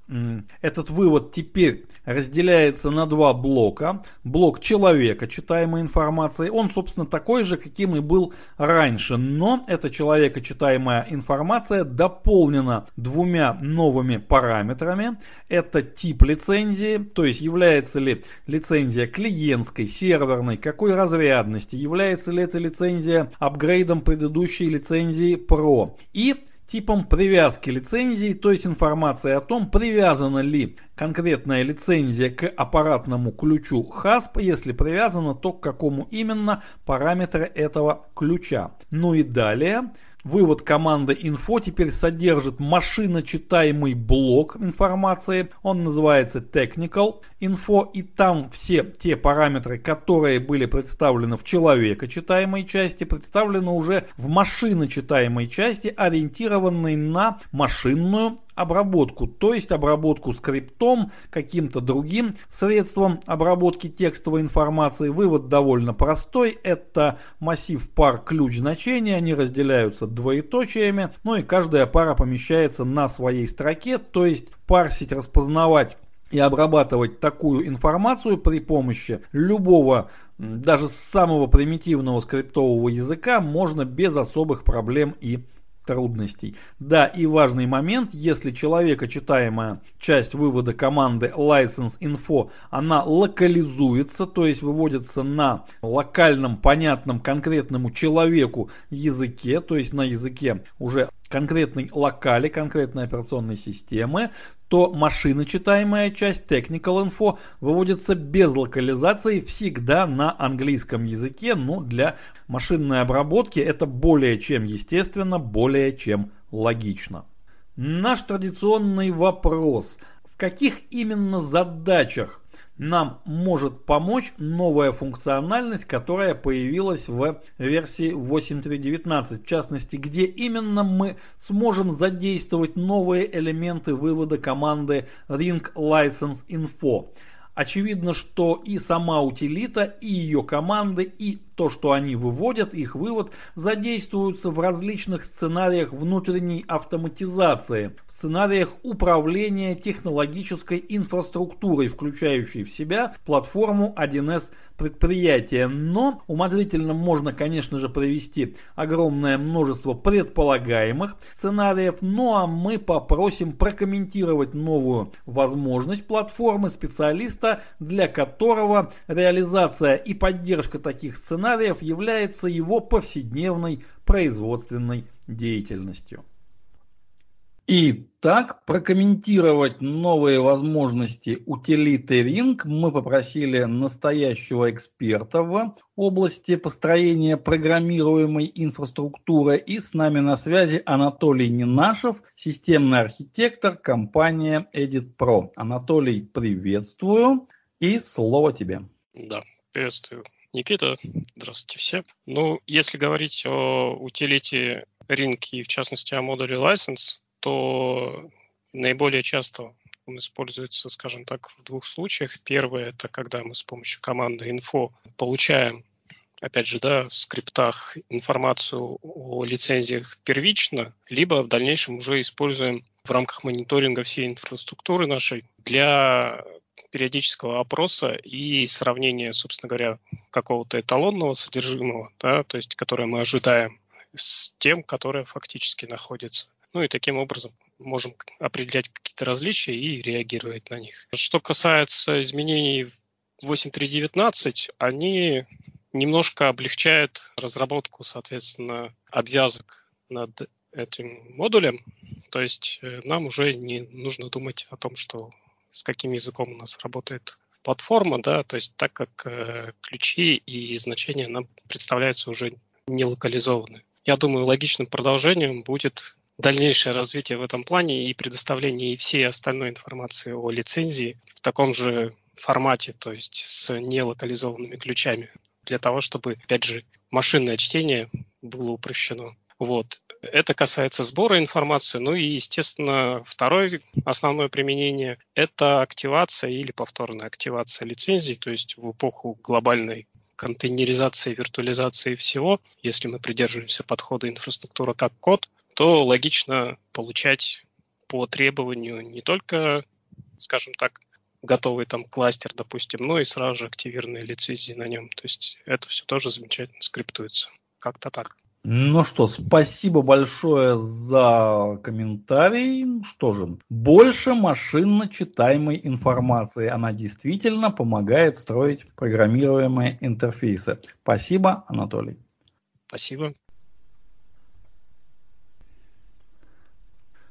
этот вывод теперь разделяется на два блока. Блок человека, читаемой информации, он, собственно, такой же, каким и был раньше, но эта человека читаемая информация дополнена двумя новыми параметрами. Это тип лицензии, то есть является ли лицензия клиентской, серверной, какой разрядности, является ли эта лицензия апгрейдом предыдущей лицензии Pro. И типом привязки лицензии, то есть информация о том, привязана ли конкретная лицензия к аппаратному ключу HASP, если привязана, то к какому именно параметру этого ключа. Ну и далее Вывод команды info теперь содержит машиночитаемый блок информации. Он называется technical info и там все те параметры, которые были представлены в человекочитаемой части, представлены уже в машиночитаемой части, ориентированной на машинную обработку, то есть обработку скриптом, каким-то другим средством обработки текстовой информации. Вывод довольно простой, это массив пар ключ значения, они разделяются двоеточиями, ну и каждая пара помещается на своей строке, то есть парсить, распознавать и обрабатывать такую информацию при помощи любого, даже самого примитивного скриптового языка можно без особых проблем и трудностей. Да, и важный момент, если человека читаемая часть вывода команды license info, она локализуется, то есть выводится на локальном, понятном, конкретному человеку языке, то есть на языке уже конкретной локали, конкретной операционной системы, то машина читаемая часть Technical Info выводится без локализации всегда на английском языке. Ну, для машинной обработки это более чем естественно, более чем логично. Наш традиционный вопрос. В каких именно задачах нам может помочь новая функциональность, которая появилась в версии 8.3.19. В частности, где именно мы сможем задействовать новые элементы вывода команды ring license info. Очевидно, что и сама утилита, и ее команды, и то, что они выводят, их вывод, задействуются в различных сценариях внутренней автоматизации, в сценариях управления технологической инфраструктурой, включающей в себя платформу 1С предприятия. Но умозрительно можно, конечно же, привести огромное множество предполагаемых сценариев, ну а мы попросим прокомментировать новую возможность платформы специалиста, для которого реализация и поддержка таких сценариев является его повседневной производственной деятельностью. Итак, прокомментировать новые возможности утилиты Ring мы попросили настоящего эксперта в области построения программируемой инфраструктуры. И с нами на связи Анатолий Нинашев, системный архитектор компания Edit Pro. Анатолий, приветствую и слово тебе. Да, приветствую. Никита, здравствуйте все. Ну, если говорить о утилите Ring и в частности о модуле License, то наиболее часто он используется, скажем так, в двух случаях. Первое – это когда мы с помощью команды info получаем, опять же, да, в скриптах информацию о лицензиях первично, либо в дальнейшем уже используем в рамках мониторинга всей инфраструктуры нашей для периодического опроса и сравнения, собственно говоря, какого-то эталонного содержимого, да, то есть которое мы ожидаем, с тем, которое фактически находится. Ну и таким образом можем определять какие-то различия и реагировать на них. Что касается изменений в 8.3.19, они немножко облегчают разработку, соответственно, обвязок над этим модулем. То есть э, нам уже не нужно думать о том, что с каким языком у нас работает платформа, да, то есть так как э, ключи и значения нам представляются уже не локализованы. Я думаю, логичным продолжением будет дальнейшее развитие в этом плане и предоставление всей остальной информации о лицензии в таком же формате, то есть с нелокализованными ключами, для того, чтобы, опять же, машинное чтение было упрощено. Вот. Это касается сбора информации. Ну и, естественно, второе основное применение – это активация или повторная активация лицензий, то есть в эпоху глобальной контейнеризации, виртуализации всего, если мы придерживаемся подхода инфраструктура как код, то логично получать по требованию не только, скажем так, готовый там кластер, допустим, но и сразу же активированные лицензии на нем. То есть это все тоже замечательно скриптуется. Как-то так. Ну что, спасибо большое за комментарий. Что же, больше машинно читаемой информации. Она действительно помогает строить программируемые интерфейсы. Спасибо, Анатолий. Спасибо.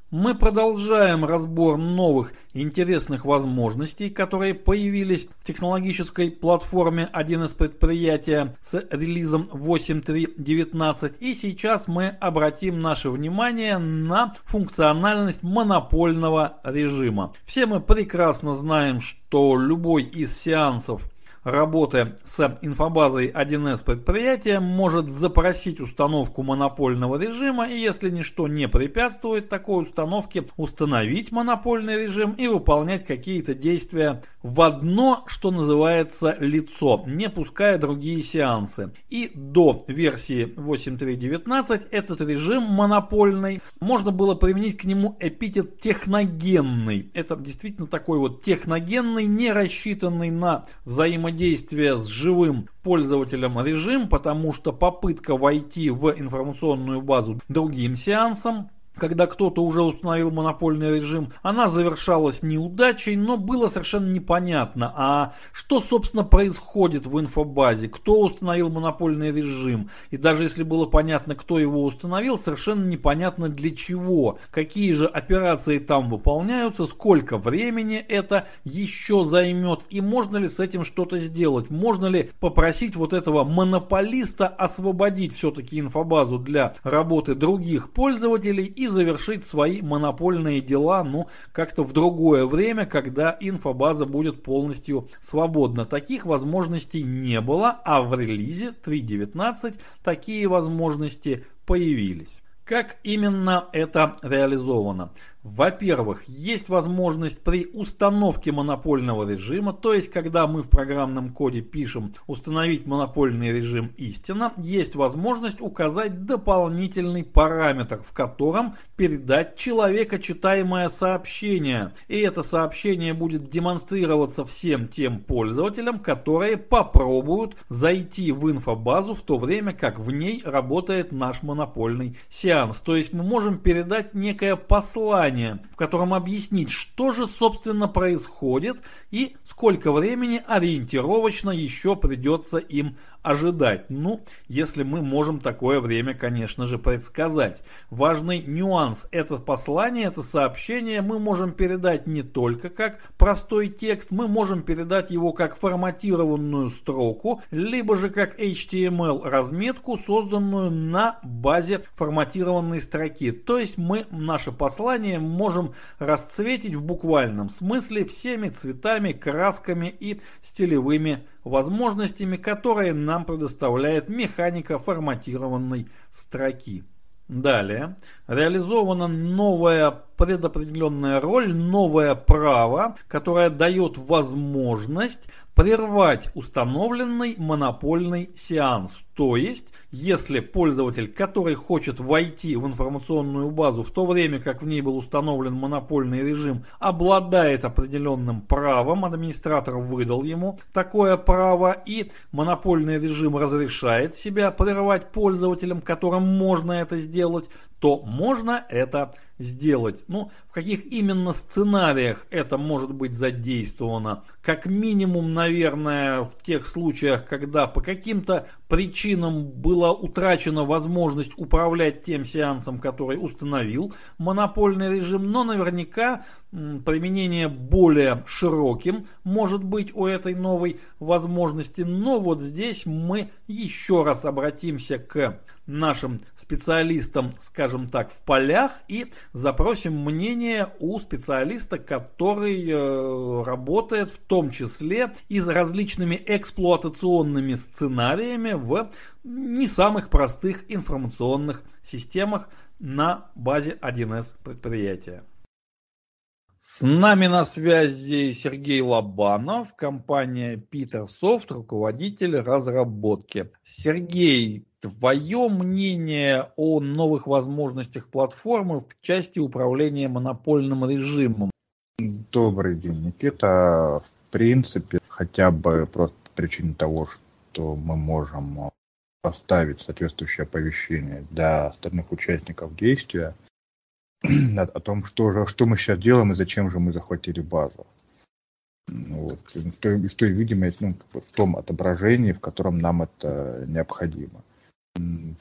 Мы продолжаем разбор новых интересных возможностей, которые появились в технологической платформе 1С предприятия с релизом 8.3.19. И сейчас мы обратим наше внимание на функциональность монопольного режима. Все мы прекрасно знаем, что любой из сеансов работы с инфобазой 1С предприятия может запросить установку монопольного режима и если ничто не препятствует такой установке, установить монопольный режим и выполнять какие-то действия в одно, что называется, лицо, не пуская другие сеансы. И до версии 8.3.19 этот режим монопольный можно было применить к нему эпитет техногенный. Это действительно такой вот техногенный, не рассчитанный на взаимодействие с живым пользователем режим, потому что попытка войти в информационную базу другим сеансом когда кто-то уже установил монопольный режим, она завершалась неудачей, но было совершенно непонятно, а что, собственно, происходит в инфобазе, кто установил монопольный режим, и даже если было понятно, кто его установил, совершенно непонятно для чего, какие же операции там выполняются, сколько времени это еще займет, и можно ли с этим что-то сделать, можно ли попросить вот этого монополиста освободить все-таки инфобазу для работы других пользователей и завершить свои монопольные дела, ну, как-то в другое время, когда инфобаза будет полностью свободна. Таких возможностей не было, а в релизе 3.19 такие возможности появились. Как именно это реализовано? Во-первых, есть возможность при установке монопольного режима, то есть когда мы в программном коде пишем «установить монопольный режим истина», есть возможность указать дополнительный параметр, в котором передать человекочитаемое сообщение. И это сообщение будет демонстрироваться всем тем пользователям, которые попробуют зайти в инфобазу в то время, как в ней работает наш монопольный сеанс. То есть мы можем передать некое послание задание, в котором объяснить, что же собственно происходит и сколько времени ориентировочно еще придется им ожидать. Ну, если мы можем такое время, конечно же, предсказать. Важный нюанс. Это послание, это сообщение мы можем передать не только как простой текст, мы можем передать его как форматированную строку, либо же как HTML разметку, созданную на базе форматированной строки. То есть мы наше послание можем расцветить в буквальном смысле всеми цветами, красками и стилевыми возможностями, которые нам предоставляет механика форматированной строки. Далее реализована новая предопределенная роль, новое право, которое дает возможность прервать установленный монопольный сеанс. То есть, если пользователь, который хочет войти в информационную базу в то время, как в ней был установлен монопольный режим, обладает определенным правом, администратор выдал ему такое право, и монопольный режим разрешает себя прервать пользователям, которым можно это сделать, то можно это сделать. Ну, в каких именно сценариях это может быть задействовано? Как минимум, наверное, в тех случаях, когда по каким-то причинам была утрачена возможность управлять тем сеансом, который установил монопольный режим, но наверняка применение более широким может быть у этой новой возможности. Но вот здесь мы еще раз обратимся к нашим специалистам, скажем так, в полях и запросим мнение у специалиста, который э, работает в том числе и с различными эксплуатационными сценариями в не самых простых информационных системах на базе 1С предприятия. С нами на связи Сергей Лобанов, компания Petersoft, руководитель разработки. Сергей, твое мнение о новых возможностях платформы в части управления монопольным режимом? Добрый день, Никита. В принципе, хотя бы просто по причине того, что мы можем поставить соответствующее оповещение для остальных участников действия *clears throat* – о том, что, же, что мы сейчас делаем и зачем же мы захватили базу. Вот. В, той, в той видимости, ну, в том отображении, в котором нам это необходимо.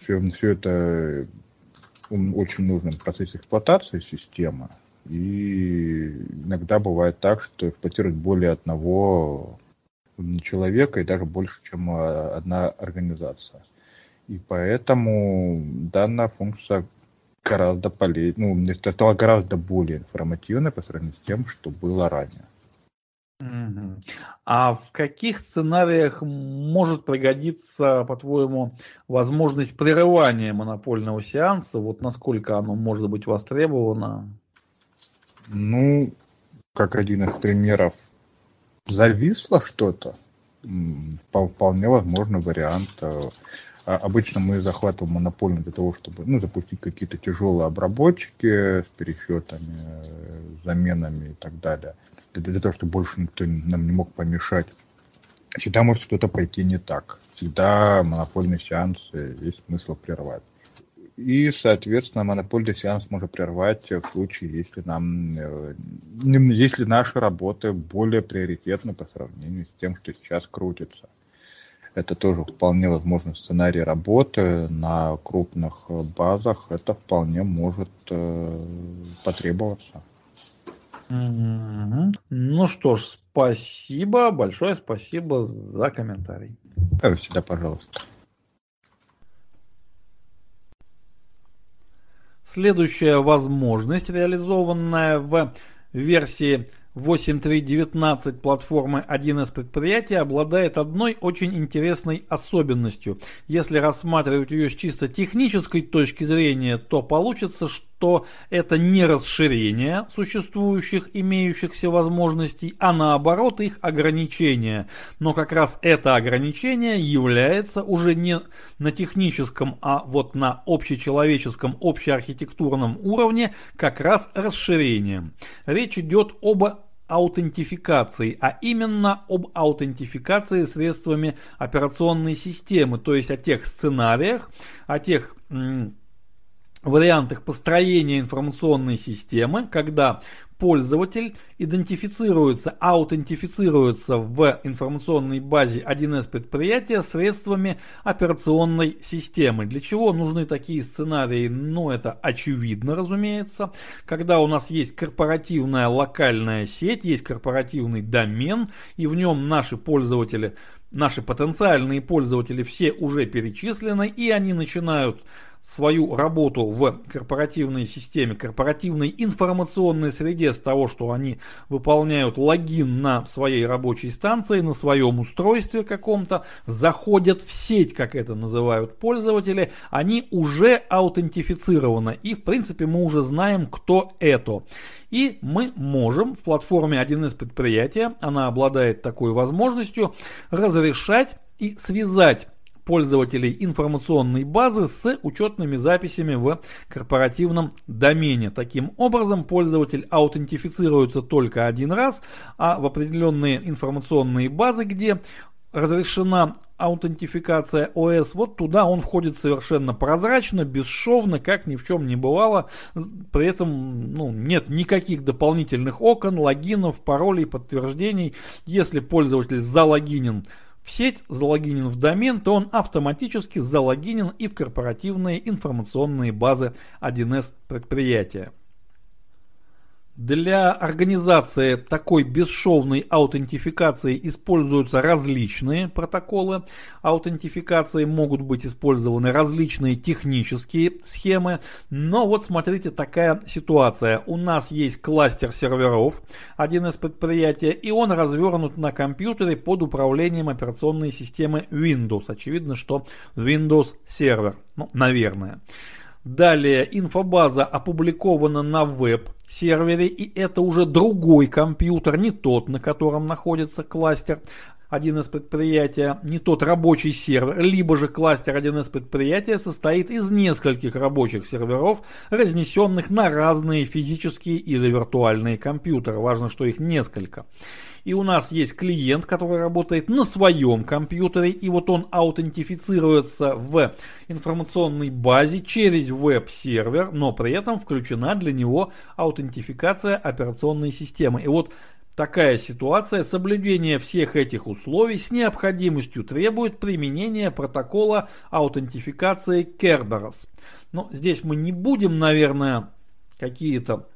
Все, все это очень нужно в процессе эксплуатации системы. И иногда бывает так, что эксплуатирует более одного человека и даже больше, чем а, одна организация. И поэтому данная функция гораздо полезнее, ну, это стало гораздо более информативно по сравнению с тем, что было ранее. А в каких сценариях может пригодиться, по-твоему, возможность прерывания монопольного сеанса? Вот насколько оно может быть востребовано? Ну, как один из примеров, зависло что-то, вполне возможно вариант. Э, а обычно мы захватываем монопольно для того, чтобы ну, запустить какие-то тяжелые обработчики с пересчетами, э, заменами и так далее. Для, для того, чтобы больше никто нам не мог помешать. Всегда может что-то пойти не так. Всегда монопольный сеанс есть смысл прервать. И, соответственно, монопольный сеанс можно прервать в случае, если нам, э, если наши работы более приоритетны по сравнению с тем, что сейчас крутится. Это тоже вполне возможный сценарий работы на крупных базах. Это вполне может э, потребоваться. Mm-hmm. Ну что ж, спасибо, большое спасибо за комментарий. Всегда, пожалуйста. Следующая возможность, реализованная в версии 8.3.19 платформы 1С предприятия обладает одной очень интересной особенностью. Если рассматривать ее с чисто технической точки зрения, то получится, что это не расширение существующих имеющихся возможностей, а наоборот их ограничение. Но как раз это ограничение является уже не на техническом, а вот на общечеловеческом, общеархитектурном уровне как раз расширением. Речь идет об аутентификации, а именно об аутентификации средствами операционной системы, то есть о тех сценариях, о тех вариантах построения информационной системы, когда пользователь идентифицируется, аутентифицируется в информационной базе 1С предприятия средствами операционной системы. Для чего нужны такие сценарии? Ну, это очевидно, разумеется. Когда у нас есть корпоративная локальная сеть, есть корпоративный домен, и в нем наши пользователи наши потенциальные пользователи все уже перечислены, и они начинают свою работу в корпоративной системе, корпоративной информационной среде с того, что они выполняют логин на своей рабочей станции, на своем устройстве каком-то, заходят в сеть, как это называют пользователи, они уже аутентифицированы. И, в принципе, мы уже знаем, кто это. И мы можем в платформе 1С предприятия, она обладает такой возможностью, разрешать и связать пользователей информационной базы с учетными записями в корпоративном домене. Таким образом, пользователь аутентифицируется только один раз, а в определенные информационные базы, где разрешена аутентификация ОС, вот туда он входит совершенно прозрачно, бесшовно, как ни в чем не бывало. При этом ну, нет никаких дополнительных окон, логинов, паролей, подтверждений. Если пользователь залогинен в сеть залогинен в домен, то он автоматически залогинен и в корпоративные информационные базы 1С предприятия. Для организации такой бесшовной аутентификации используются различные протоколы аутентификации, могут быть использованы различные технические схемы. Но вот смотрите, такая ситуация. У нас есть кластер серверов, один из предприятий, и он развернут на компьютере под управлением операционной системы Windows. Очевидно, что Windows сервер, ну, наверное. Далее инфобаза опубликована на веб-сервере, и это уже другой компьютер, не тот, на котором находится кластер один из предприятия, не тот рабочий сервер, либо же кластер один из предприятия состоит из нескольких рабочих серверов, разнесенных на разные физические или виртуальные компьютеры. Важно, что их несколько и у нас есть клиент, который работает на своем компьютере, и вот он аутентифицируется в информационной базе через веб-сервер, но при этом включена для него аутентификация операционной системы. И вот Такая ситуация, соблюдение всех этих условий с необходимостью требует применения протокола аутентификации Kerberos. Но здесь мы не будем, наверное, какие-то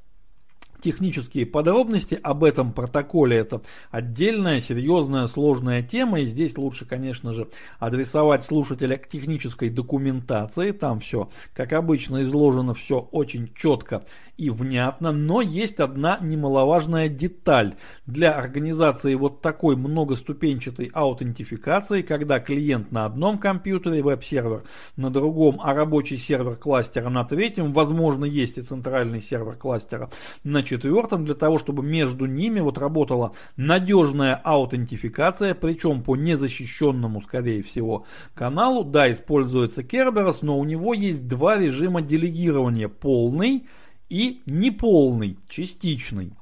технические подробности об этом протоколе. Это отдельная, серьезная, сложная тема. И здесь лучше, конечно же, адресовать слушателя к технической документации. Там все, как обычно, изложено все очень четко и внятно, но есть одна немаловажная деталь для организации вот такой многоступенчатой аутентификации, когда клиент на одном компьютере, веб-сервер на другом, а рабочий сервер кластера на третьем, возможно, есть и центральный сервер кластера на четвертом, для того, чтобы между ними вот работала надежная аутентификация, причем по незащищенному, скорее всего, каналу. Да, используется Kerberos, но у него есть два режима делегирования. Полный и неполный, частичный.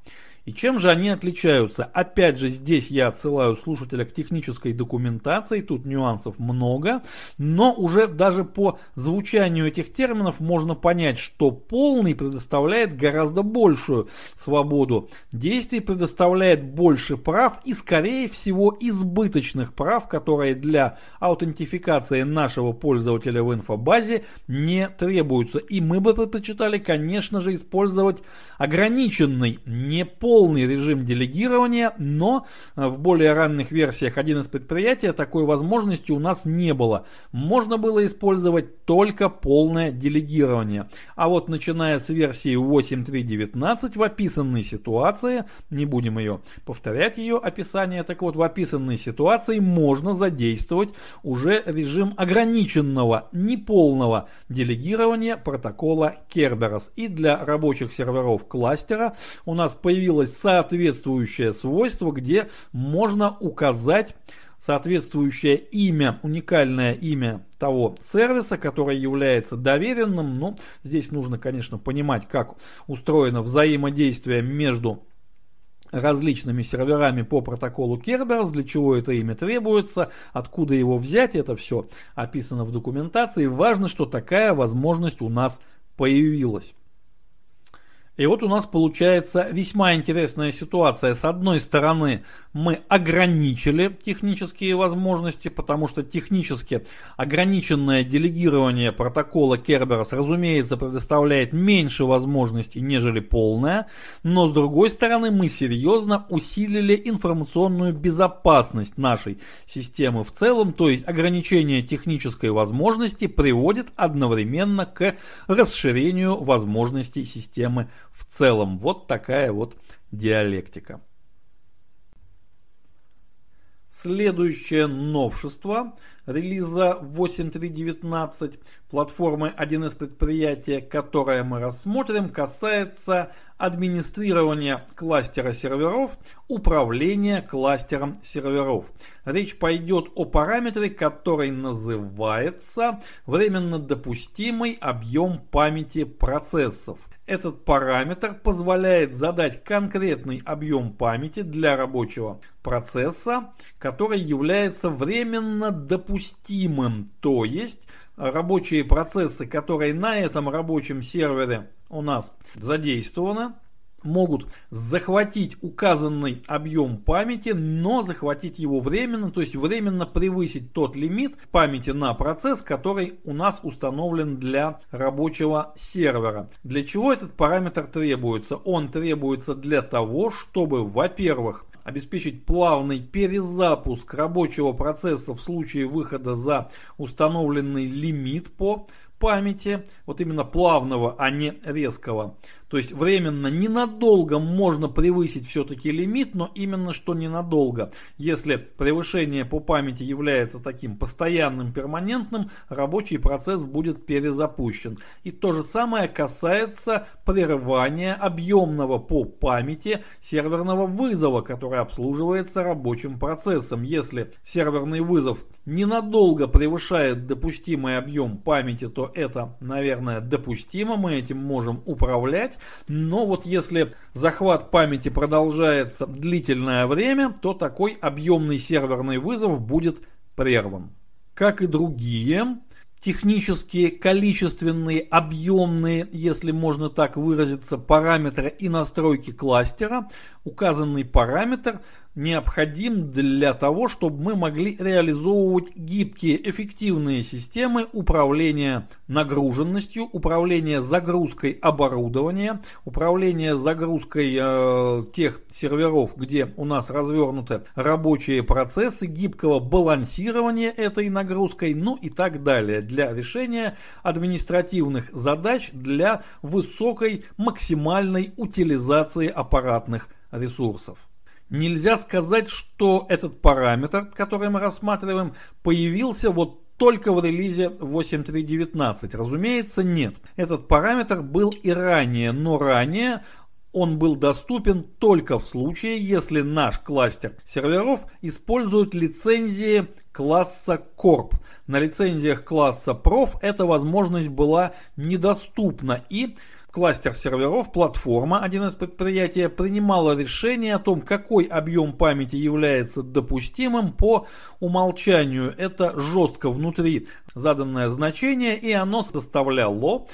И чем же они отличаются? Опять же, здесь я отсылаю слушателя к технической документации, тут нюансов много, но уже даже по звучанию этих терминов можно понять, что полный предоставляет гораздо большую свободу действий, предоставляет больше прав и, скорее всего, избыточных прав, которые для аутентификации нашего пользователя в инфобазе не требуются. И мы бы предпочитали, конечно же, использовать ограниченный, не полный полный режим делегирования, но э, в более ранних версиях один из предприятий такой возможности у нас не было. Можно было использовать только полное делегирование. А вот начиная с версии 8.3.19 в описанной ситуации, не будем ее повторять ее описание, так вот в описанной ситуации можно задействовать уже режим ограниченного, неполного делегирования протокола Kerberos. И для рабочих серверов кластера у нас появилась появилось соответствующее свойство, где можно указать соответствующее имя, уникальное имя того сервиса, которое является доверенным. Но здесь нужно, конечно, понимать, как устроено взаимодействие между различными серверами по протоколу Kerberos, для чего это имя требуется, откуда его взять, это все описано в документации. Важно, что такая возможность у нас появилась. И вот у нас получается весьма интересная ситуация. С одной стороны, мы ограничили технические возможности, потому что технически ограниченное делегирование протокола Kerberos, разумеется, предоставляет меньше возможностей, нежели полное. Но с другой стороны, мы серьезно усилили информационную безопасность нашей системы в целом. То есть ограничение технической возможности приводит одновременно к расширению возможностей системы в целом. Вот такая вот диалектика. Следующее новшество релиза 8.3.19 платформы 1С предприятия, которое мы рассмотрим, касается администрирования кластера серверов, управления кластером серверов. Речь пойдет о параметре, который называется временно допустимый объем памяти процессов. Этот параметр позволяет задать конкретный объем памяти для рабочего процесса, который является временно допустимым. То есть рабочие процессы, которые на этом рабочем сервере у нас задействованы, могут захватить указанный объем памяти, но захватить его временно, то есть временно превысить тот лимит памяти на процесс, который у нас установлен для рабочего сервера. Для чего этот параметр требуется? Он требуется для того, чтобы, во-первых, обеспечить плавный перезапуск рабочего процесса в случае выхода за установленный лимит по памяти, вот именно плавного, а не резкого. То есть временно ненадолго можно превысить все-таки лимит, но именно что ненадолго. Если превышение по памяти является таким постоянным, перманентным, рабочий процесс будет перезапущен. И то же самое касается прерывания объемного по памяти серверного вызова, который обслуживается рабочим процессом. Если серверный вызов ненадолго превышает допустимый объем памяти, то это, наверное, допустимо, мы этим можем управлять. Но вот если захват памяти продолжается длительное время, то такой объемный серверный вызов будет прерван. Как и другие технические, количественные, объемные, если можно так выразиться, параметры и настройки кластера, указанный параметр необходим для того, чтобы мы могли реализовывать гибкие, эффективные системы управления нагруженностью, управления загрузкой оборудования, управления загрузкой э, тех серверов, где у нас развернуты рабочие процессы, гибкого балансирования этой нагрузкой, ну и так далее. для решения административных задач для высокой максимальной утилизации аппаратных ресурсов. Нельзя сказать, что этот параметр, который мы рассматриваем, появился вот только в релизе 8.3.19. Разумеется, нет. Этот параметр был и ранее, но ранее он был доступен только в случае, если наш кластер серверов использует лицензии класса Corp. На лицензиях класса Prof эта возможность была недоступна и кластер серверов, платформа, один из предприятий, принимала решение о том, какой объем памяти является допустимым по умолчанию. Это жестко внутри заданное значение, и оно составляло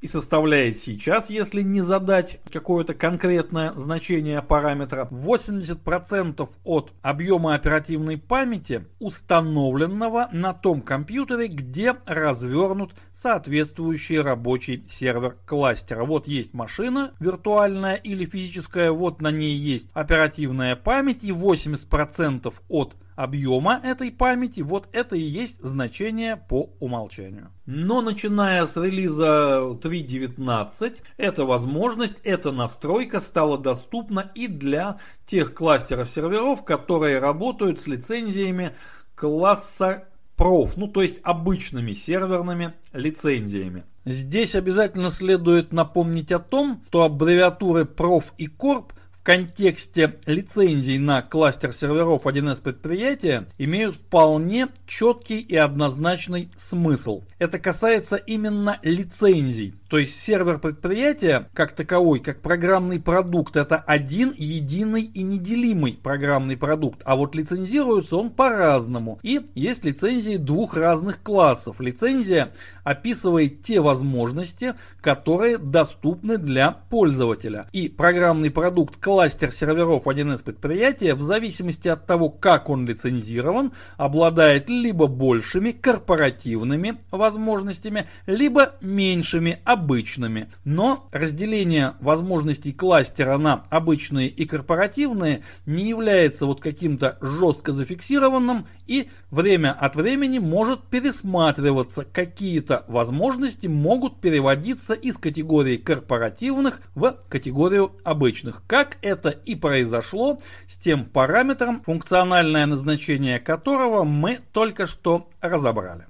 и составляет сейчас, если не задать какое-то конкретное значение параметра, 80% от объема оперативной памяти, установленного на том компьютере, где развернут соответствующий рабочий сервер кластера. Вот есть машина виртуальная или физическая, вот на ней есть оперативная память и 80% от объема этой памяти, вот это и есть значение по умолчанию. Но начиная с релиза 3.19, эта возможность, эта настройка стала доступна и для тех кластеров серверов, которые работают с лицензиями класса Prof, ну то есть обычными серверными лицензиями. Здесь обязательно следует напомнить о том, что аббревиатуры Prof и Corp контексте лицензий на кластер серверов 1С предприятия имеют вполне четкий и однозначный смысл. Это касается именно лицензий. То есть сервер предприятия как таковой, как программный продукт, это один единый и неделимый программный продукт. А вот лицензируется он по-разному. И есть лицензии двух разных классов. Лицензия описывает те возможности, которые доступны для пользователя. И программный продукт кластер серверов 1С предприятия в зависимости от того, как он лицензирован, обладает либо большими корпоративными возможностями, либо меньшими обычными. Но разделение возможностей кластера на обычные и корпоративные не является вот каким-то жестко зафиксированным и время от времени может пересматриваться. Какие-то возможности могут переводиться из категории корпоративных в категорию обычных. Как это и произошло с тем параметром, функциональное назначение которого мы только что разобрали.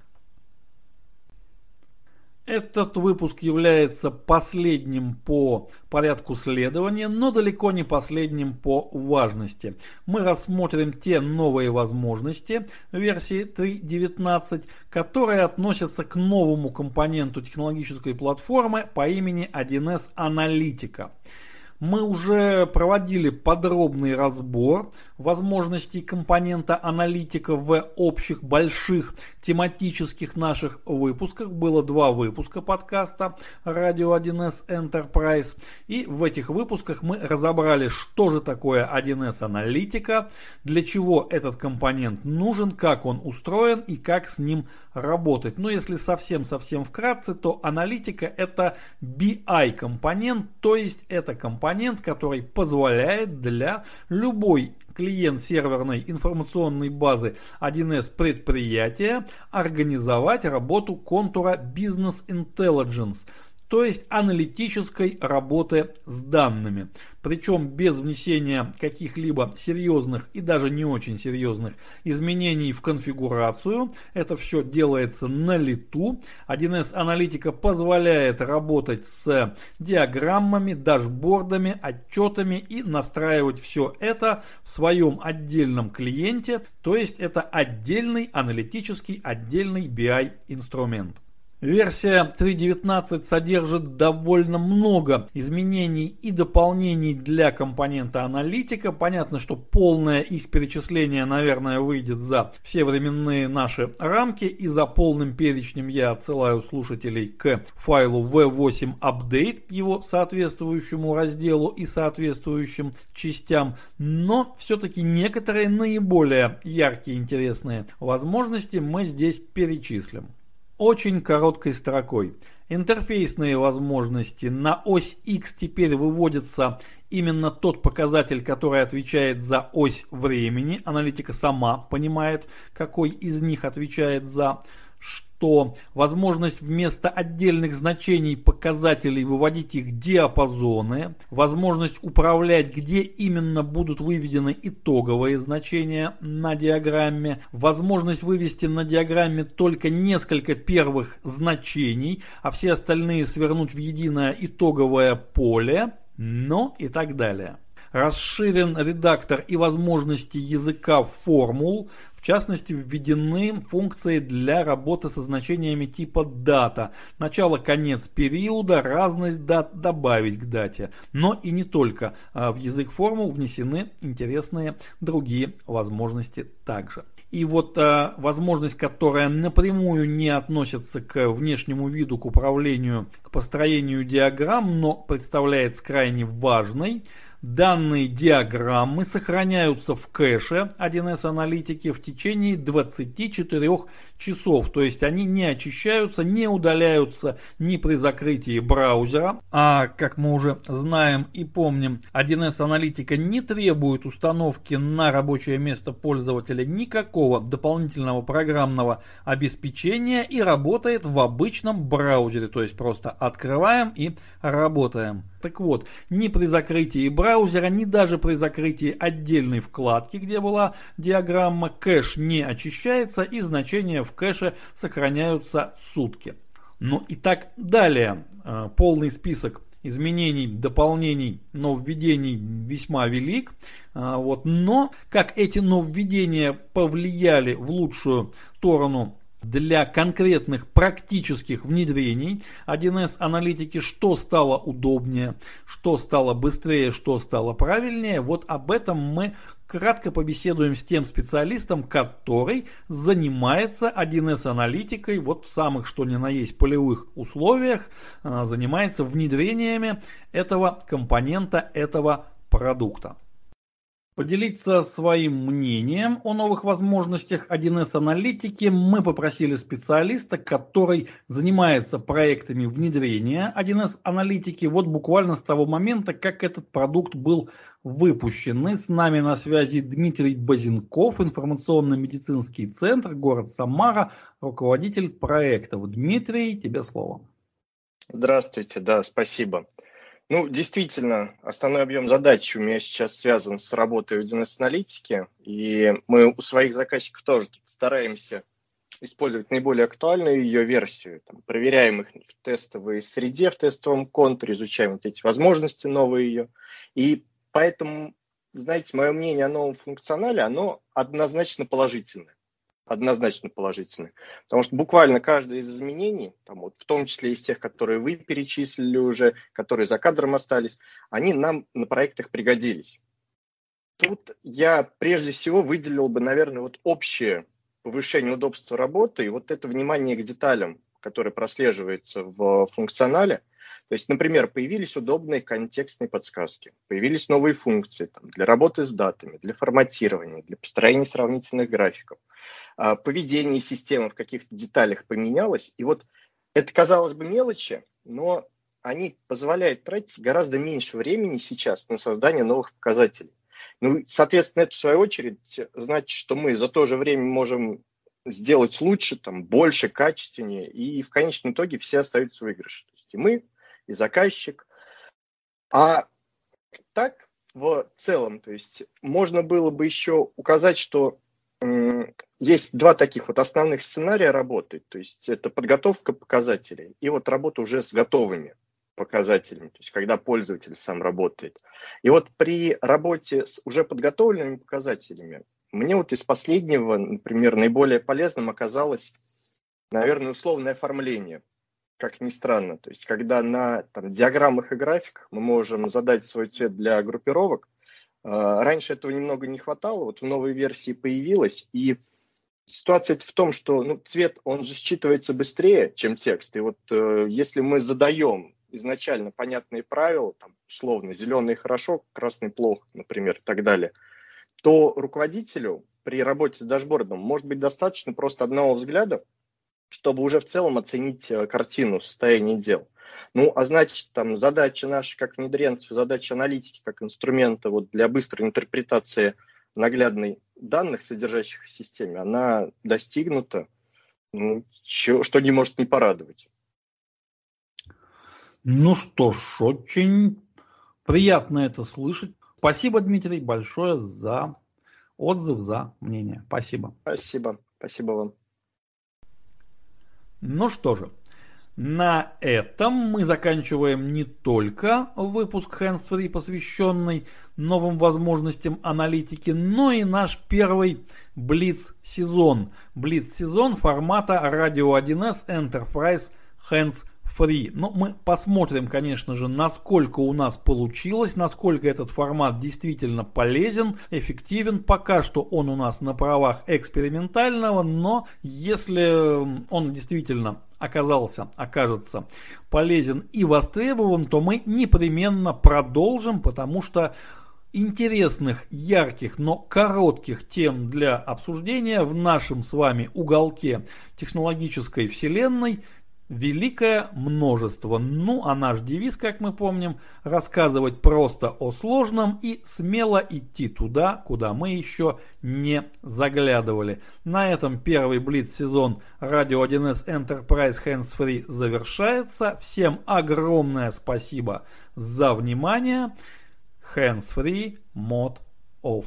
Этот выпуск является последним по порядку следования, но далеко не последним по важности. Мы рассмотрим те новые возможности версии 3.19, которые относятся к новому компоненту технологической платформы по имени 1С Аналитика. Мы уже проводили подробный разбор возможностей компонента аналитика в общих больших тематических наших выпусках. Было два выпуска подкаста Radio 1С Enterprise. И в этих выпусках мы разобрали, что же такое 1С аналитика, для чего этот компонент нужен, как он устроен и как с ним работать. Но если совсем-совсем вкратце, то аналитика это BI компонент, то есть это компонент, который позволяет для любой клиент серверной информационной базы 1С предприятия организовать работу контура Business Intelligence то есть аналитической работы с данными. Причем без внесения каких-либо серьезных и даже не очень серьезных изменений в конфигурацию. Это все делается на лету. 1С аналитика позволяет работать с диаграммами, дашбордами, отчетами и настраивать все это в своем отдельном клиенте. То есть это отдельный аналитический, отдельный BI инструмент. Версия 3.19 содержит довольно много изменений и дополнений для компонента аналитика. Понятно, что полное их перечисление, наверное, выйдет за все временные наши рамки. И за полным перечнем я отсылаю слушателей к файлу v8 update, его соответствующему разделу и соответствующим частям. Но все-таки некоторые наиболее яркие интересные возможности мы здесь перечислим очень короткой строкой. Интерфейсные возможности. На ось X теперь выводится именно тот показатель, который отвечает за ось времени. Аналитика сама понимает, какой из них отвечает за что возможность вместо отдельных значений показателей выводить их диапазоны, возможность управлять, где именно будут выведены итоговые значения на диаграмме, возможность вывести на диаграмме только несколько первых значений, а все остальные свернуть в единое итоговое поле, ну и так далее. Расширен редактор и возможности языка формул, частности введены функции для работы со значениями типа дата, начало-конец периода, разность дат добавить к дате. Но и не только. А в язык формул внесены интересные другие возможности также. И вот а, возможность, которая напрямую не относится к внешнему виду, к управлению, к построению диаграмм, но представляется крайне важной – Данные диаграммы сохраняются в кэше 1С аналитики в течение 24 часов, то есть они не очищаются, не удаляются ни при закрытии браузера, а как мы уже знаем и помним, 1С аналитика не требует установки на рабочее место пользователя никакого дополнительного программного обеспечения и работает в обычном браузере, то есть просто открываем и работаем. Так вот, ни при закрытии браузера, ни даже при закрытии отдельной вкладки, где была диаграмма, кэш не очищается и значения в кэше сохраняются сутки. Ну и так далее. Э, полный список изменений, дополнений, нововведений весьма велик. Э, вот. Но как эти нововведения повлияли в лучшую сторону для конкретных практических внедрений 1С аналитики, что стало удобнее, что стало быстрее, что стало правильнее. Вот об этом мы кратко побеседуем с тем специалистом, который занимается 1С аналитикой вот в самых что ни на есть полевых условиях, а, занимается внедрениями этого компонента, этого продукта. Поделиться своим мнением о новых возможностях 1С аналитики мы попросили специалиста, который занимается проектами внедрения 1С аналитики вот буквально с того момента, как этот продукт был выпущен. И с нами на связи Дмитрий Базенков, информационно-медицинский центр, город Самара, руководитель проектов. Дмитрий, тебе слово. Здравствуйте, да, спасибо. Ну, действительно, основной объем задач у меня сейчас связан с работой в DNS-аналитике, и мы у своих заказчиков тоже стараемся использовать наиболее актуальную ее версию, там, проверяем их в тестовой среде, в тестовом контуре, изучаем вот эти возможности новые ее. И поэтому, знаете, мое мнение о новом функционале, оно однозначно положительное однозначно положительны. Потому что буквально каждое из изменений, там вот, в том числе из тех, которые вы перечислили уже, которые за кадром остались, они нам на проектах пригодились. Тут я прежде всего выделил бы, наверное, вот общее повышение удобства работы и вот это внимание к деталям, которое прослеживается в функционале. То есть, например, появились удобные контекстные подсказки, появились новые функции там, для работы с датами, для форматирования, для построения сравнительных графиков – а, поведение системы в каких-то деталях поменялось. И вот это, казалось бы, мелочи, но они позволяют тратить гораздо меньше времени сейчас на создание новых показателей. Ну, соответственно, это в свою очередь значит, что мы за то же время можем сделать лучше, там, больше, качественнее, и в конечном итоге все остаются в выигрыше. То есть и мы, и заказчик. А так, в целом, то есть можно было бы еще указать, что есть два таких вот основных сценария работы. То есть это подготовка показателей и вот работа уже с готовыми показателями, то есть когда пользователь сам работает. И вот при работе с уже подготовленными показателями мне вот из последнего, например, наиболее полезным оказалось, наверное, условное оформление, как ни странно. То есть когда на там, диаграммах и графиках мы можем задать свой цвет для группировок, а, раньше этого немного не хватало, вот в новой версии появилось, и ситуация в том, что ну, цвет, он же считывается быстрее, чем текст, и вот э, если мы задаем изначально понятные правила, там, условно, зеленый хорошо, красный плохо, например, и так далее, то руководителю при работе с дашбордом может быть достаточно просто одного взгляда, чтобы уже в целом оценить э, картину состояния дел. Ну, а значит, там задача наша как внедренцев, задача аналитики как инструмента вот для быстрой интерпретации наглядной данных, содержащих в системе, она достигнута. ну, что, что не может не порадовать. Ну что ж, очень приятно это слышать. Спасибо, Дмитрий, большое за отзыв, за мнение. Спасибо. Спасибо. Спасибо вам. Ну что же, на этом мы заканчиваем не только выпуск Hands Free, посвященный новым возможностям аналитики, но и наш первый Блиц-сезон. Блиц-сезон формата Radio 1S Enterprise Hands Free. Но мы посмотрим, конечно же, насколько у нас получилось, насколько этот формат действительно полезен, эффективен. Пока что он у нас на правах экспериментального, но если он действительно оказался, окажется полезен и востребован, то мы непременно продолжим, потому что интересных, ярких, но коротких тем для обсуждения в нашем с вами уголке технологической вселенной – великое множество. Ну, а наш девиз, как мы помним, рассказывать просто о сложном и смело идти туда, куда мы еще не заглядывали. На этом первый Блиц-сезон Radio 1S Enterprise Hands Free завершается. Всем огромное спасибо за внимание. Hands Free Mod Off.